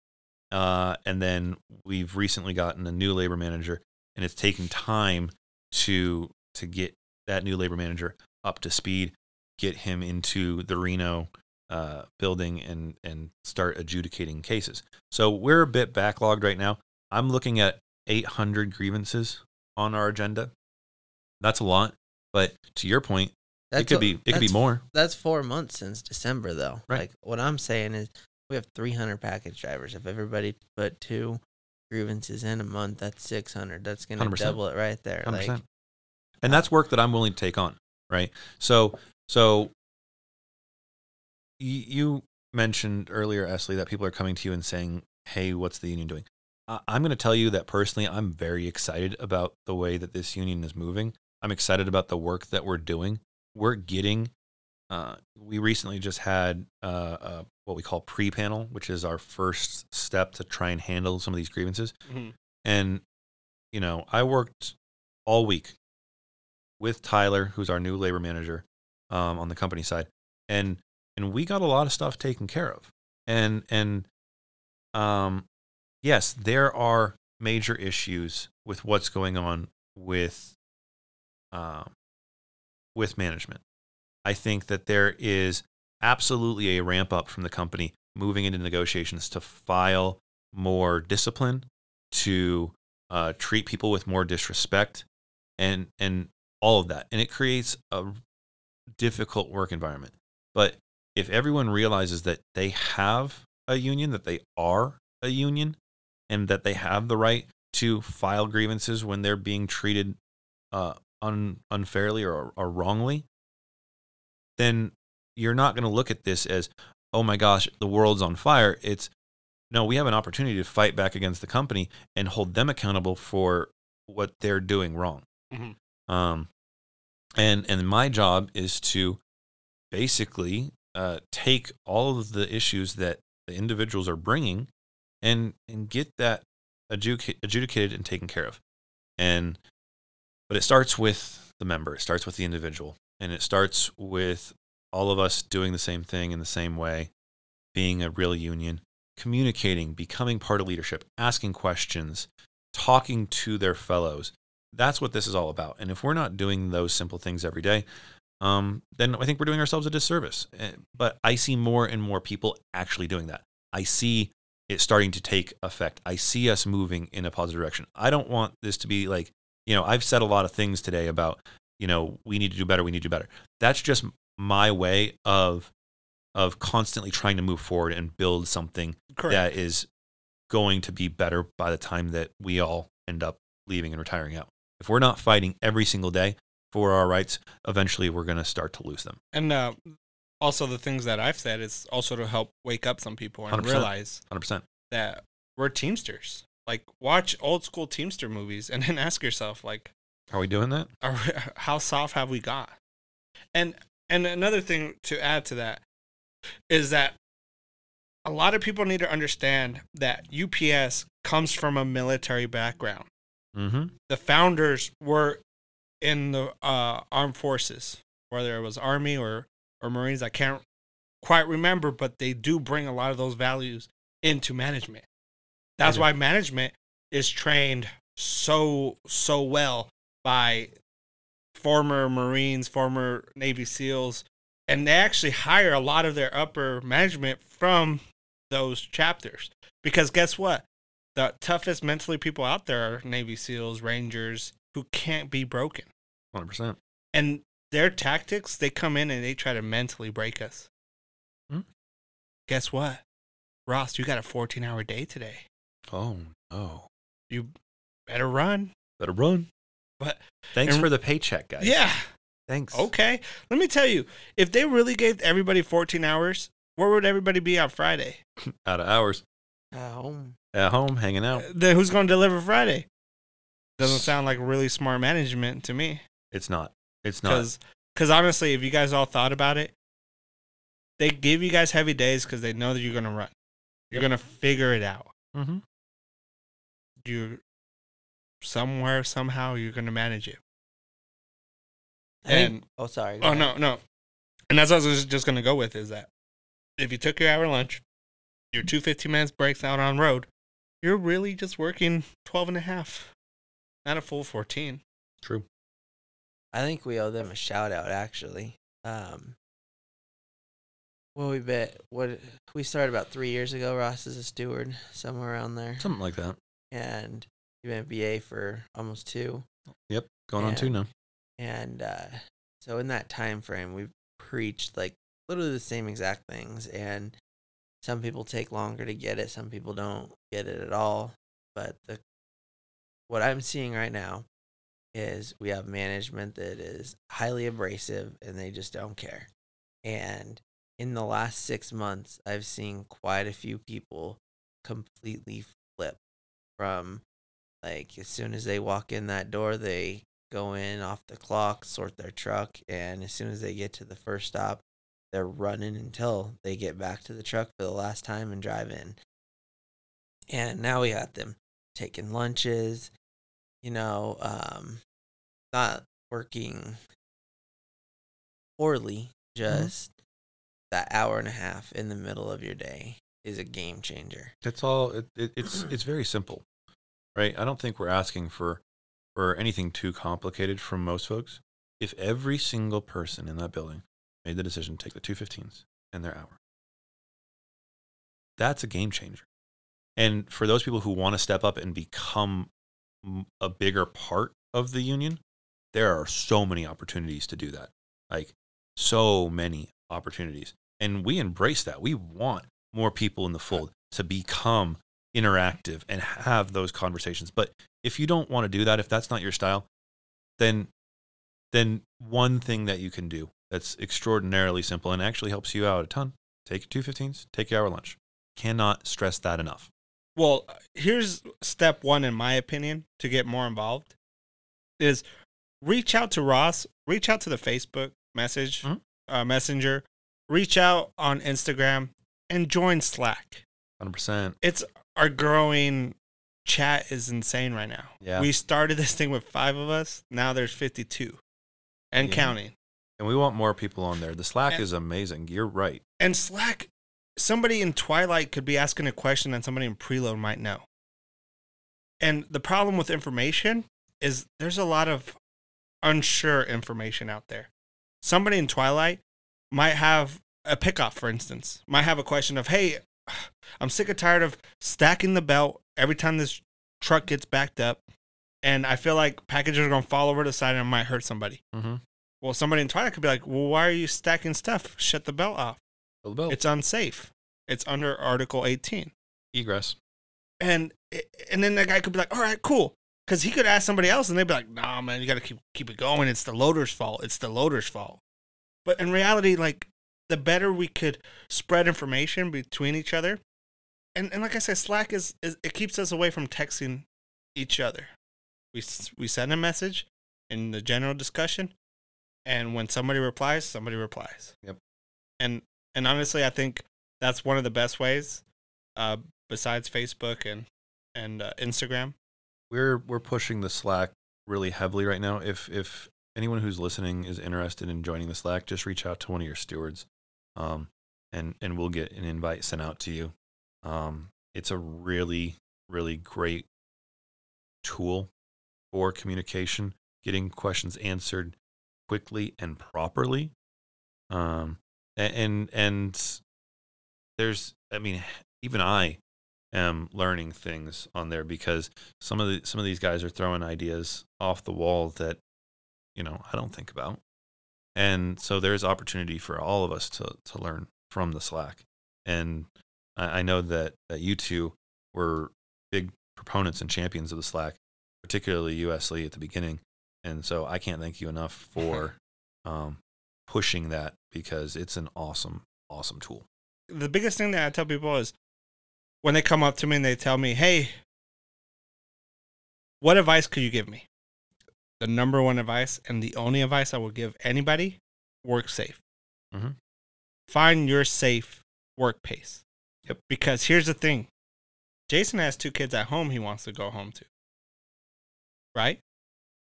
Uh, and then we've recently gotten a new labor manager, and it's taken time to to get that new labor manager up to speed, get him into the Reno uh, building, and and start adjudicating cases. So we're a bit backlogged right now. I'm looking at 800 grievances on our agenda. That's a lot, but to your point, That's it could a- be it could be more. That's four months since December, though. Right. Like what I'm saying is, we have 300 package drivers. If everybody put two grievances in a month, that's 600. That's gonna double it right there. Hundred Like. And that's work that I'm willing to take on, right? So, so you mentioned earlier, Esley, that people are coming to you and saying, "Hey, what's the union doing?" I'm going to tell you that personally, I'm very excited about the way that this union is moving. I'm excited about the work that we're doing. We're getting. Uh, we recently just had uh, uh, what we call pre-panel, which is our first step to try and handle some of these grievances. Mhm. And, you know, I worked all week with Tyler, who's our new labor manager um, on the company side, and and we got a lot of stuff taken care of. And and um, yes, there are major issues with what's going on with um, with management. I think that there is absolutely a ramp up from the company moving into negotiations to file more discipline, to uh, treat people with more disrespect, and and all of that, and it creates a difficult work environment. But if everyone realizes that they have a union, that they are a union, and that they have the right to file grievances when they're being treated uh, un- unfairly or, or wrongly, then you're not going to look at this as, oh my gosh, the world's on fire. It's no, we have an opportunity to fight back against the company and hold them accountable for what they're doing wrong. Mhm. Um, and and my job is to basically uh, take all of the issues that the individuals are bringing and and get that adjudica- adjudicated and taken care of. And but it starts with the member. It starts with the individual, and it starts with all of us doing the same thing in the same way, being a real union, communicating, becoming part of leadership, asking questions, talking to their fellows. That's what this is all about. And if we're not doing those simple things every day, um, then I think we're doing ourselves a disservice. Eh, But I see more and more people actually doing that. I see it starting to take effect. I see us moving in a positive direction. I don't want this to be like, you know, I've said a lot of things today about, you know, we need to do better, we need to do better. That's just my way of of constantly trying to move forward and build something Correct. that is going to be better by the time that we all end up leaving and retiring out. If we're not fighting every single day for our rights, eventually we're going to start to lose them. And uh, also the things that I've said is also to help wake up some people and 100%. realize 100%. that we're Teamsters. Like watch old school Teamster movies and then ask yourself like, Are we doing that? are, how soft have we got? And and another thing to add to that is that a lot of people need to understand that UPS comes from a military background. Mm-hmm. The founders were in the uh, armed forces, whether it was army or or marines. I can't quite remember, but they do bring a lot of those values into management. That's why management is trained so so well by former Marines, former Navy SEALs, and they actually hire a lot of their upper management from those chapters. Because guess what? The toughest mentally people out there are Navy SEALs, Rangers, who can't be broken. 100%. And their tactics, they come in and they try to mentally break us. Hmm. Guess what? Ross, you got a 14 hour day today. Oh, no. You better run. Better run. But Thanks and- for the paycheck, guys. yeah, Thanks. okay. Let me tell you, if they really gave everybody 14 hours, where would everybody be on Friday? Out of hours, At home. at home, hanging out. Then who's going to deliver Friday? Doesn't sound like really smart management to me. It's not. It's not. Because, because honestly, if you guys all thought about it, they give you guys heavy days because they know that you're gonna run. You're gonna figure it out. Mm-hmm. You somewhere somehow you're gonna manage it. I think- And oh, sorry. oh ahead. no no, and that's what I was just gonna go with is that if you took your hour lunch, your two 15 minutes breaks out on road, you're really just working 12 and a half, not a full 14. True. I think we owe them a shout out actually. Um well we bet what we started about three years ago, Ross is a steward, somewhere around there. Something like that. And you've been BA for almost two. Yep. Going on two now. And uh so in that time frame we've preached like literally the same exact things and some people take longer to get it, some people don't get it at all. But the what I'm seeing right now is we have management that is highly abrasive and they just don't care. And in the last six months, I've seen quite a few people completely flip from like as soon as they walk in that door, they go in off the clock, sort their truck, and as soon as they get to the first stop, they're running until they get back to the truck for the last time and drive in. And now we got them taking lunches, you know, um, not working poorly, just that hour and a half in the middle of your day is a game changer. It's all. It, it, it's it's very simple, right? I don't think we're asking for for anything too complicated from most folks. If every single person in that building made the decision to take the two 15s in their hour, that's a game changer. And for those people who want to step up and become a bigger part of the union, there are so many opportunities to do that. Like so many opportunities. And we embrace that. We want more people in the fold to become interactive and have those conversations. But if you don't want to do that, if that's not your style, then then one thing that you can do that's extraordinarily simple and actually helps you out a ton, take two 15s, take your hour lunch. Cannot stress that enough. Well, here's step one, in my opinion, to get more involved is reach out to Ross, reach out to the Facebook message, Mhm. uh, messenger, reach out on Instagram, and join Slack. 100%. It's our growing chat is insane right now. Yeah. We started this thing with five of us. Now there's 52 and Yeah. counting. And we want more people on there. The Slack And- is amazing. You're right. And Slack, somebody in Twilight could be asking a question that somebody in Preload might know. And the problem with information is there's a lot of unsure information out there. Somebody in Twilight might have a pickup, for instance, might have a question of, hey, I'm sick and tired of stacking the belt every time this truck gets backed up. And I feel like packages are going to fall over the side and it might hurt somebody. Mm-hmm. Well, somebody in Twilight could be like, well, why are you stacking stuff? Shut the belt off. It's unsafe. It's under Article 18. egress. And and then that guy could be like, all right, cool. Because he could ask somebody else and they'd be like, nah, man, you got to keep, keep it going. It's the loader's fault. It's the loader's fault. But in reality, like, the better we could spread information between each other. And, and like I said, Slack is, is it keeps us away from texting each other. We, we send a message in the general discussion. And when somebody replies, somebody replies. Yep. And and honestly, I think that's one of the best ways, uh, besides Facebook and and uh, Instagram. we're we're pushing the Slack really heavily right now. If if anyone who's listening is interested in joining the Slack, just reach out to one of your stewards, um, and and we'll get an invite sent out to you. Um, it's a really really great tool for communication, getting questions answered quickly and properly. Um, a- and and there's, I mean, even I am learning things on there because some of the some of these guys are throwing ideas off the wall that you know I don't think about, and so there's opportunity for all of us to to learn from the Slack. And I, I know that that you two were big proponents and champions of the Slack, particularly Esley at the beginning, and so I can't thank you enough for um, pushing that because it's an awesome awesome tool. the biggest thing that I tell people is when they come up to me and they tell me, "Hey, what advice could you give me?" The number one advice and the only advice I will give anybody: work safe. Mhm. Find your safe work pace. Yep. Because here's the thing: Jason has two kids at home. He wants to go home to. Right,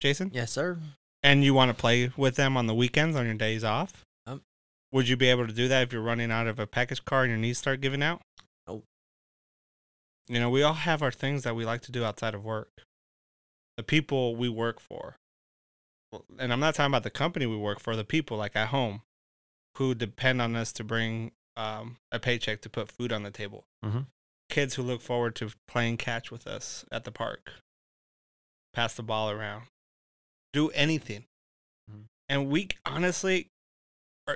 Jason? Yes, sir. And you want to play with them on the weekends on your days off? Um, Would you be able to do that if you're running out of a package car and your knees start giving out? Nope. You know, we all have our things that we like to do outside of work. The people we work for. And I'm not talking about the company we work for, the people like at home who depend on us to bring um, a paycheck to put food on the table. Mhm. Kids who look forward to playing catch with us at the park, pass the ball around, do anything. Mhm. And we honestly,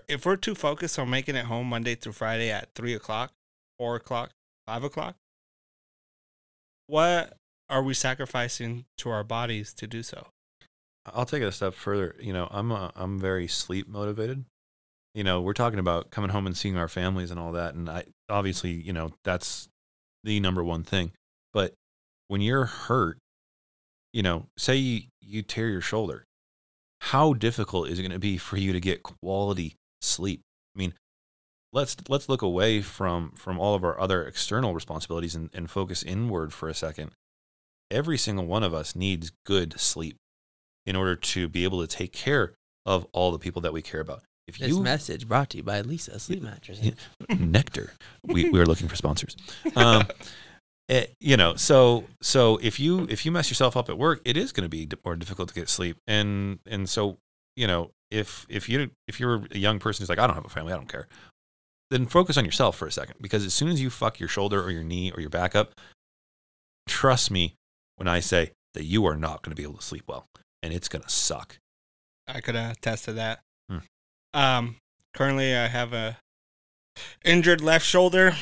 if we're too focused on making it home Monday through Friday at three o'clock, four o'clock, five o'clock, what are we sacrificing to our bodies to do so? I'll take it a step further. You know, I'm uh, I'm very sleep motivated. You know, we're talking about coming home and seeing our families and all that, and I obviously, you know, that's the number one thing. But when you're hurt, you know, say you, you tear your shoulder, how difficult is it going to be for you to get quality sleep? I mean, let's let's look away from from all of our other external responsibilities and, and focus inward for a second. Every single one of us needs good sleep in order to be able to take care of all the people that we care about. If This you message brought to you by Leesa Sleep Mattress. Nectar, we we are looking for sponsors. Um, eh, you know, so so if you if you mess yourself up at work, it is going to be more difficult to get sleep, and and so you know if if you if you're a young person who's like I don't have a family, I don't care, then focus on yourself for a second because as soon as you fuck your shoulder or your knee or your back up, trust me when I say that you are not going to be able to sleep well, and it's going to suck. I could attest to that. Hmm. Um, currently, I have a injured left shoulder.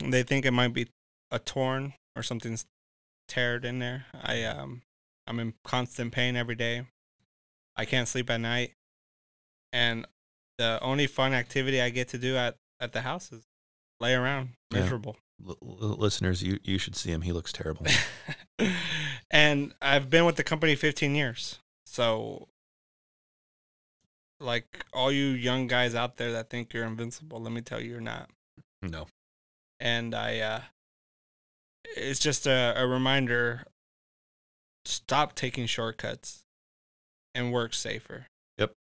They think it might be a torn or something's teared in there. I um, I'm in constant pain every day. I can't sleep at night, and the only fun activity I get to do at at the house is lay around, miserable. L- l- listeners, you you should see him. He looks terrible. and I've been with the company 15 years. So, like all you young guys out there that think you're invincible, let me tell you, you're not. no. And I, uh, it's just a, a reminder stop taking shortcuts and work safer. Yep.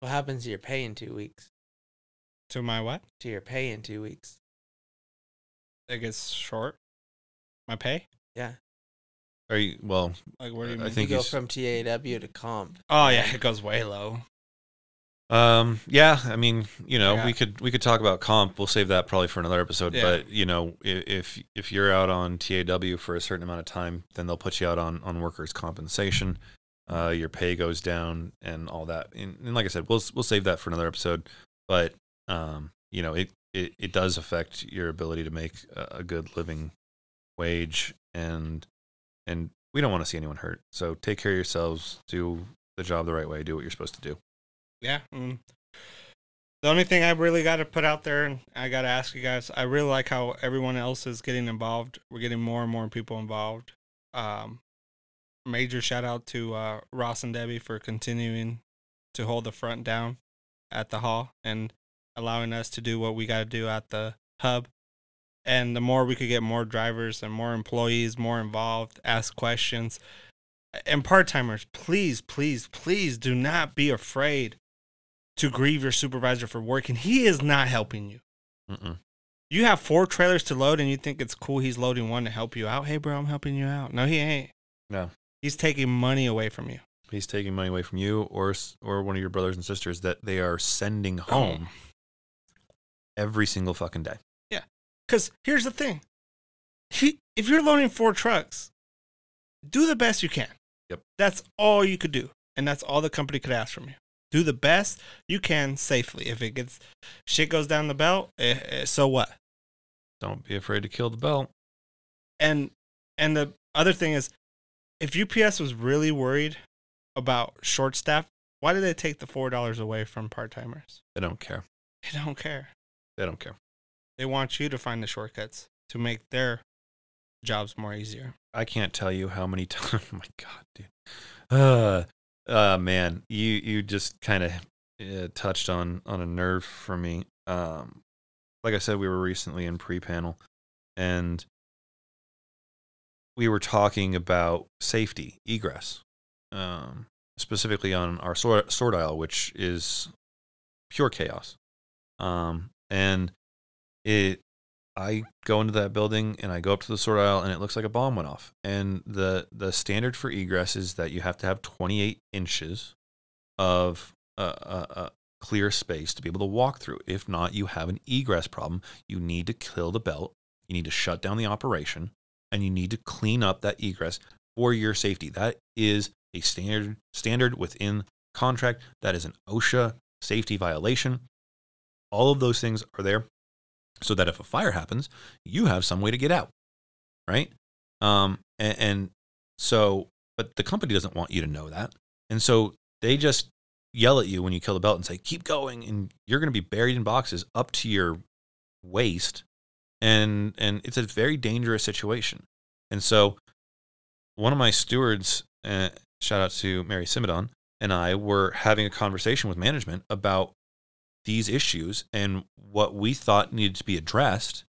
What happens to your pay in two weeks? To my what? To your pay in two weeks? It gets short. My pay? Yeah. Are you well? Like, what do you I mean? think you go he's- from TAW to comp. oh, yeah, it goes way low. Um, yeah, I mean, you know, Yeah. we could we could talk about comp. We'll save that probably for another episode. Yeah. But you know, i- if if you're out on TAW for a certain amount of time, then they'll put you out on on workers' compensation. Uh, your pay goes down and all that. And, and like I said, we'll we'll save that for another episode. But um, you know, it it it does affect your ability to make a, a good living wage, and and we don't want to see anyone hurt. So take care of yourselves. Do the job the right way. Do what you're supposed to do. yeah. mm. The only thing I really got to put out there, and I got to ask you guys, I really like how everyone else is getting involved. We're getting more and more people involved. Um, major shout out to uh, Ross and Debbie for continuing to hold the front down at the hall and allowing us to do what we got to do at the hub. And the more we could get more drivers and more employees more involved, ask questions. And part timers, please, please, please do not be afraid to grieve your supervisor for working. He is not helping you. Mm-mm. You have four trailers to load and you think it's cool he's loading one to help you out. Hey, bro, I'm helping you out. No, he ain't. No. He's taking money away from you. he's taking money away from you or or one of your brothers and sisters that they are sending Oh. home every single fucking day. Because here's the thing he, if you're loading four trucks, do the best you can. Yep. That's all you could do. And that's all the company could ask from you. Do the best you can safely. If it gets shit goes down the belt, eh, eh, so what? Don't be afraid to kill the belt. and and the other thing is if UPS was really worried about short staff, why did they take the four dollars away from part timers? They don't care. They don't care. They don't care. They want you to find the shortcuts to make their jobs more easier. I can't tell you how many times. Oh my god, dude. Uh, uh man, you you just kind of uh, touched on on a nerve for me. Um, like I said, we were recently in pre-panel, and we were talking about safety, egress, um, specifically on our sort, sort aisle, which is pure chaos. Um, and it I go into that building and I go up to the sort aisle and it looks like a bomb went off. And the the standard for egress is that you have to have 28 inches of a, a, a clear space to be able to walk through. If not, you have an egress problem. You need to kill the belt. You need to shut down the operation, and you need to clean up that egress for your safety. That is a standard standard within contract. That is an OSHA safety violation. All of those things are there so that if a fire happens, you have some way to get out, right? Um, and, and so, but the company doesn't want you to know that, and so they just yell at you when you kill the belt and say, "Keep going," and you're going to be buried in boxes up to your waist, and and it's a very dangerous situation. And so, one of my stewards, uh, shout out to Mary Simadon, and I were having a conversation with management about these issues and what we thought needed to be addressed.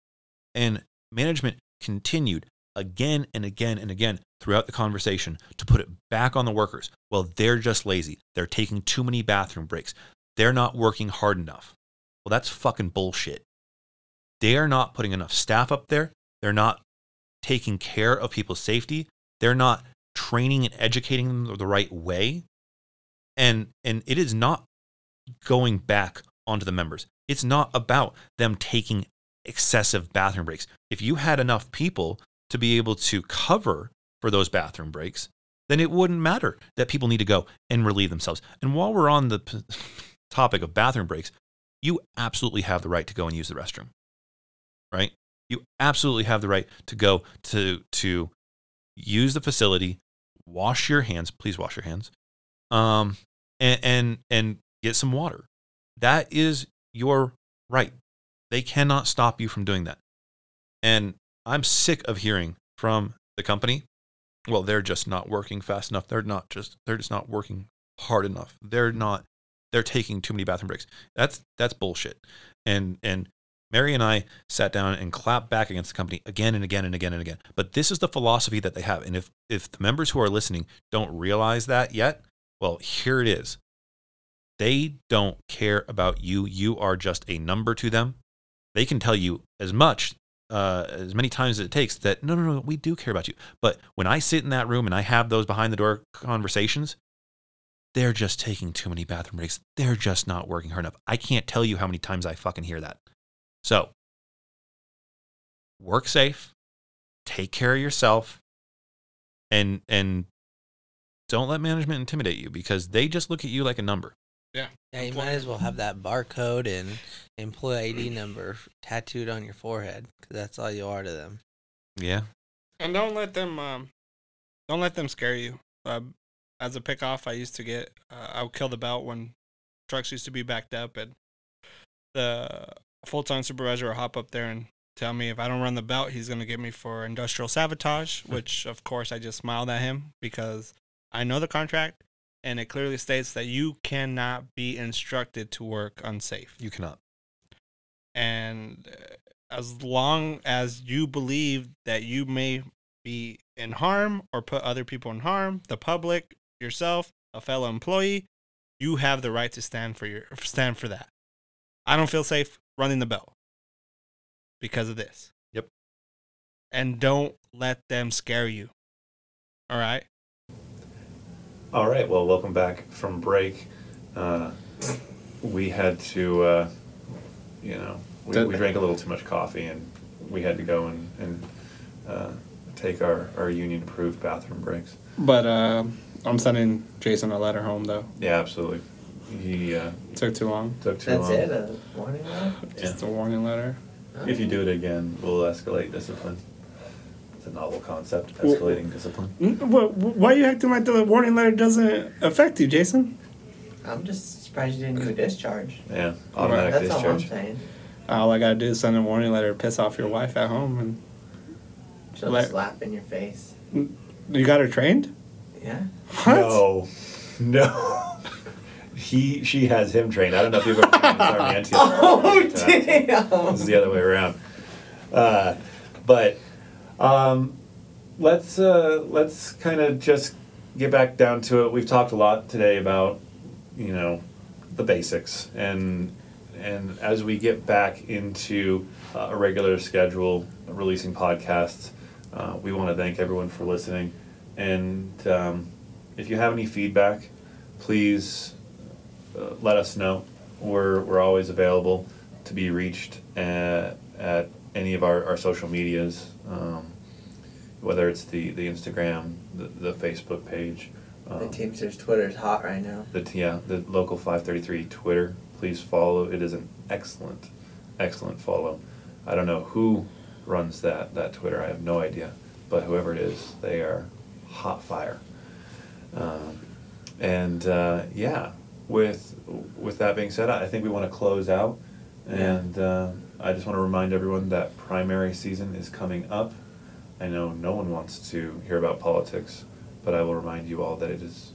And management continued again and again and again throughout the conversation to put it back on the workers. Well, they're just lazy. They're taking too many bathroom breaks. They're not working hard enough. Well, that's fucking bullshit. They are not putting enough staff up there. They're not taking care of people's safety. They're not training and educating them the right way. And and it is not going back onto the members. It's not about them taking excessive bathroom breaks. If you had enough people to be able to cover for those bathroom breaks, then it wouldn't matter that people need to go and relieve themselves. And while we're on the p- topic of bathroom breaks, you absolutely have the right to go and use the restroom. Right? You absolutely have the right to go to to use the facility, wash your hands, please wash your hands. Um and and, and get some water. That is your right. They cannot stop you from doing that. And I'm sick of hearing from the company, well, they're just not working fast enough. They're not just they're just not working hard enough. They're not they're taking too many bathroom breaks. That's that's bullshit. And and Mary and I sat down and clapped back against the company again and again and again and again. But this is the philosophy that they have. And if if the members who are listening don't realize that yet, well, here it is. They don't care about you. You are just a number to them. They can tell you as much, uh, as many times as it takes that, no, no, no, we do care about you. But when I sit in that room and I have those behind the door conversations, they're just taking too many bathroom breaks. They're just not working hard enough. I can't tell you how many times I fucking hear that. So work safe, take care of yourself, and and don't let management intimidate you because they just look at you like a number. Yeah, Yeah, you might as well have that barcode and employee ID number tattooed on your forehead because that's all you are to them. Yeah. And don't let them um, don't let them scare you. Uh, as a pickoff, I used to get uh, I would kill the belt when trucks used to be backed up, and the full time supervisor would hop up there and tell me if I don't run the belt, he's gonna get me for industrial sabotage. which of course I just smiled at him because I know the contract and it clearly states that you cannot be instructed to work unsafe. You cannot. And uh, as long as you believe that you may be in harm or put other people in harm, the public, yourself, a fellow employee, you have the right to stand for your stand for that. I don't feel safe running the bell because of this. Yep. And don't let them scare you. All right? All right. Well, welcome back from break. Uh, we had to, uh, you know, we, we drank a little too much coffee, and we had to go and, and uh, take our, our union approved bathroom breaks. But uh, I'm sending Jason a letter home, though. Yeah, absolutely. He uh, Took too long. took too That's long. it. A warning letter. Just a warning letter. If you do it again, we'll escalate discipline. It's a novel concept, escalating discipline. Why are you acting like the warning letter doesn't affect you, Jason? I'm just surprised you didn't do a discharge. Yeah, automatic That's all I'm saying. All I gotta do is send a warning letter, piss off your wife at home, and She'll Let- slap in your face. you got her trained. Yeah. What? No, no. He, she has him trained. I don't know if you've ever trained Sarmiento. Oh damn! This is the other way around. Uh, but um, let's uh, let's kind of just get back down to it. We've talked a lot today about you know the basics, and and as we get back into uh, a regular schedule, releasing podcasts, uh, we want to thank everyone for listening. And um, if you have any feedback, please uh, let us know. We're, we're always available to be reached at, at any of our, our social medias, um, whether it's the, the Instagram, the, the Facebook page, The Teamsters Twitter is hot right now. the yeah the local 533 Twitter. Please follow. It is an excellent, excellent follow. I don't know who runs that that Twitter. I have no idea, but whoever it is, they are hot fire. Um, and uh, yeah, with with that being said, I think we want to close out, and uh, I just want to remind everyone that primary season is coming up. I know no one wants to hear about politics, but I will remind you all that it is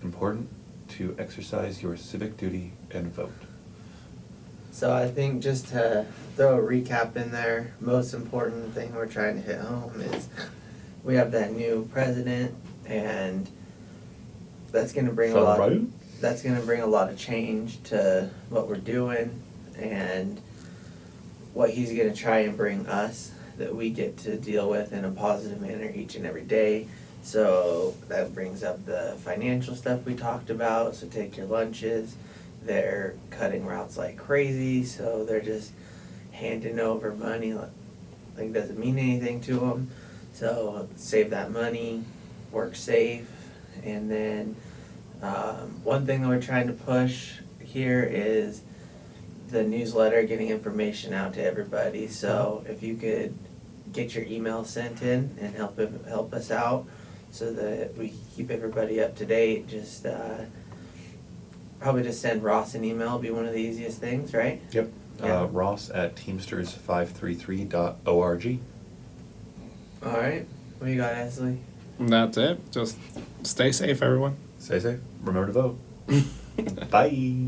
important to exercise your civic duty and vote. So I think just to throw a recap in there, most important thing we're trying to hit home is we have that new president and that's gonna bring a lot that's gonna bring a lot of change to what we're doing and what he's gonna try and bring us that we get to deal with in a positive manner each and every day. So that brings up the financial stuff we talked about. So take your lunches. They're cutting routes like crazy, so they're just handing over money like, like doesn't mean anything to them. So save that money, work safe, and then um, one thing that we're trying to push here is the newsletter, getting information out to everybody. So if you could get your email sent in and help ev- help us out, so that we keep everybody up to date. Just uh, probably just send Ross an email. Would be one of the easiest things, right? Yep. Yeah. Uh, Ross at teamsters533.org. All right. What you got, Ashley? That's it. Just stay safe, everyone. Stay safe. Remember to vote. Bye.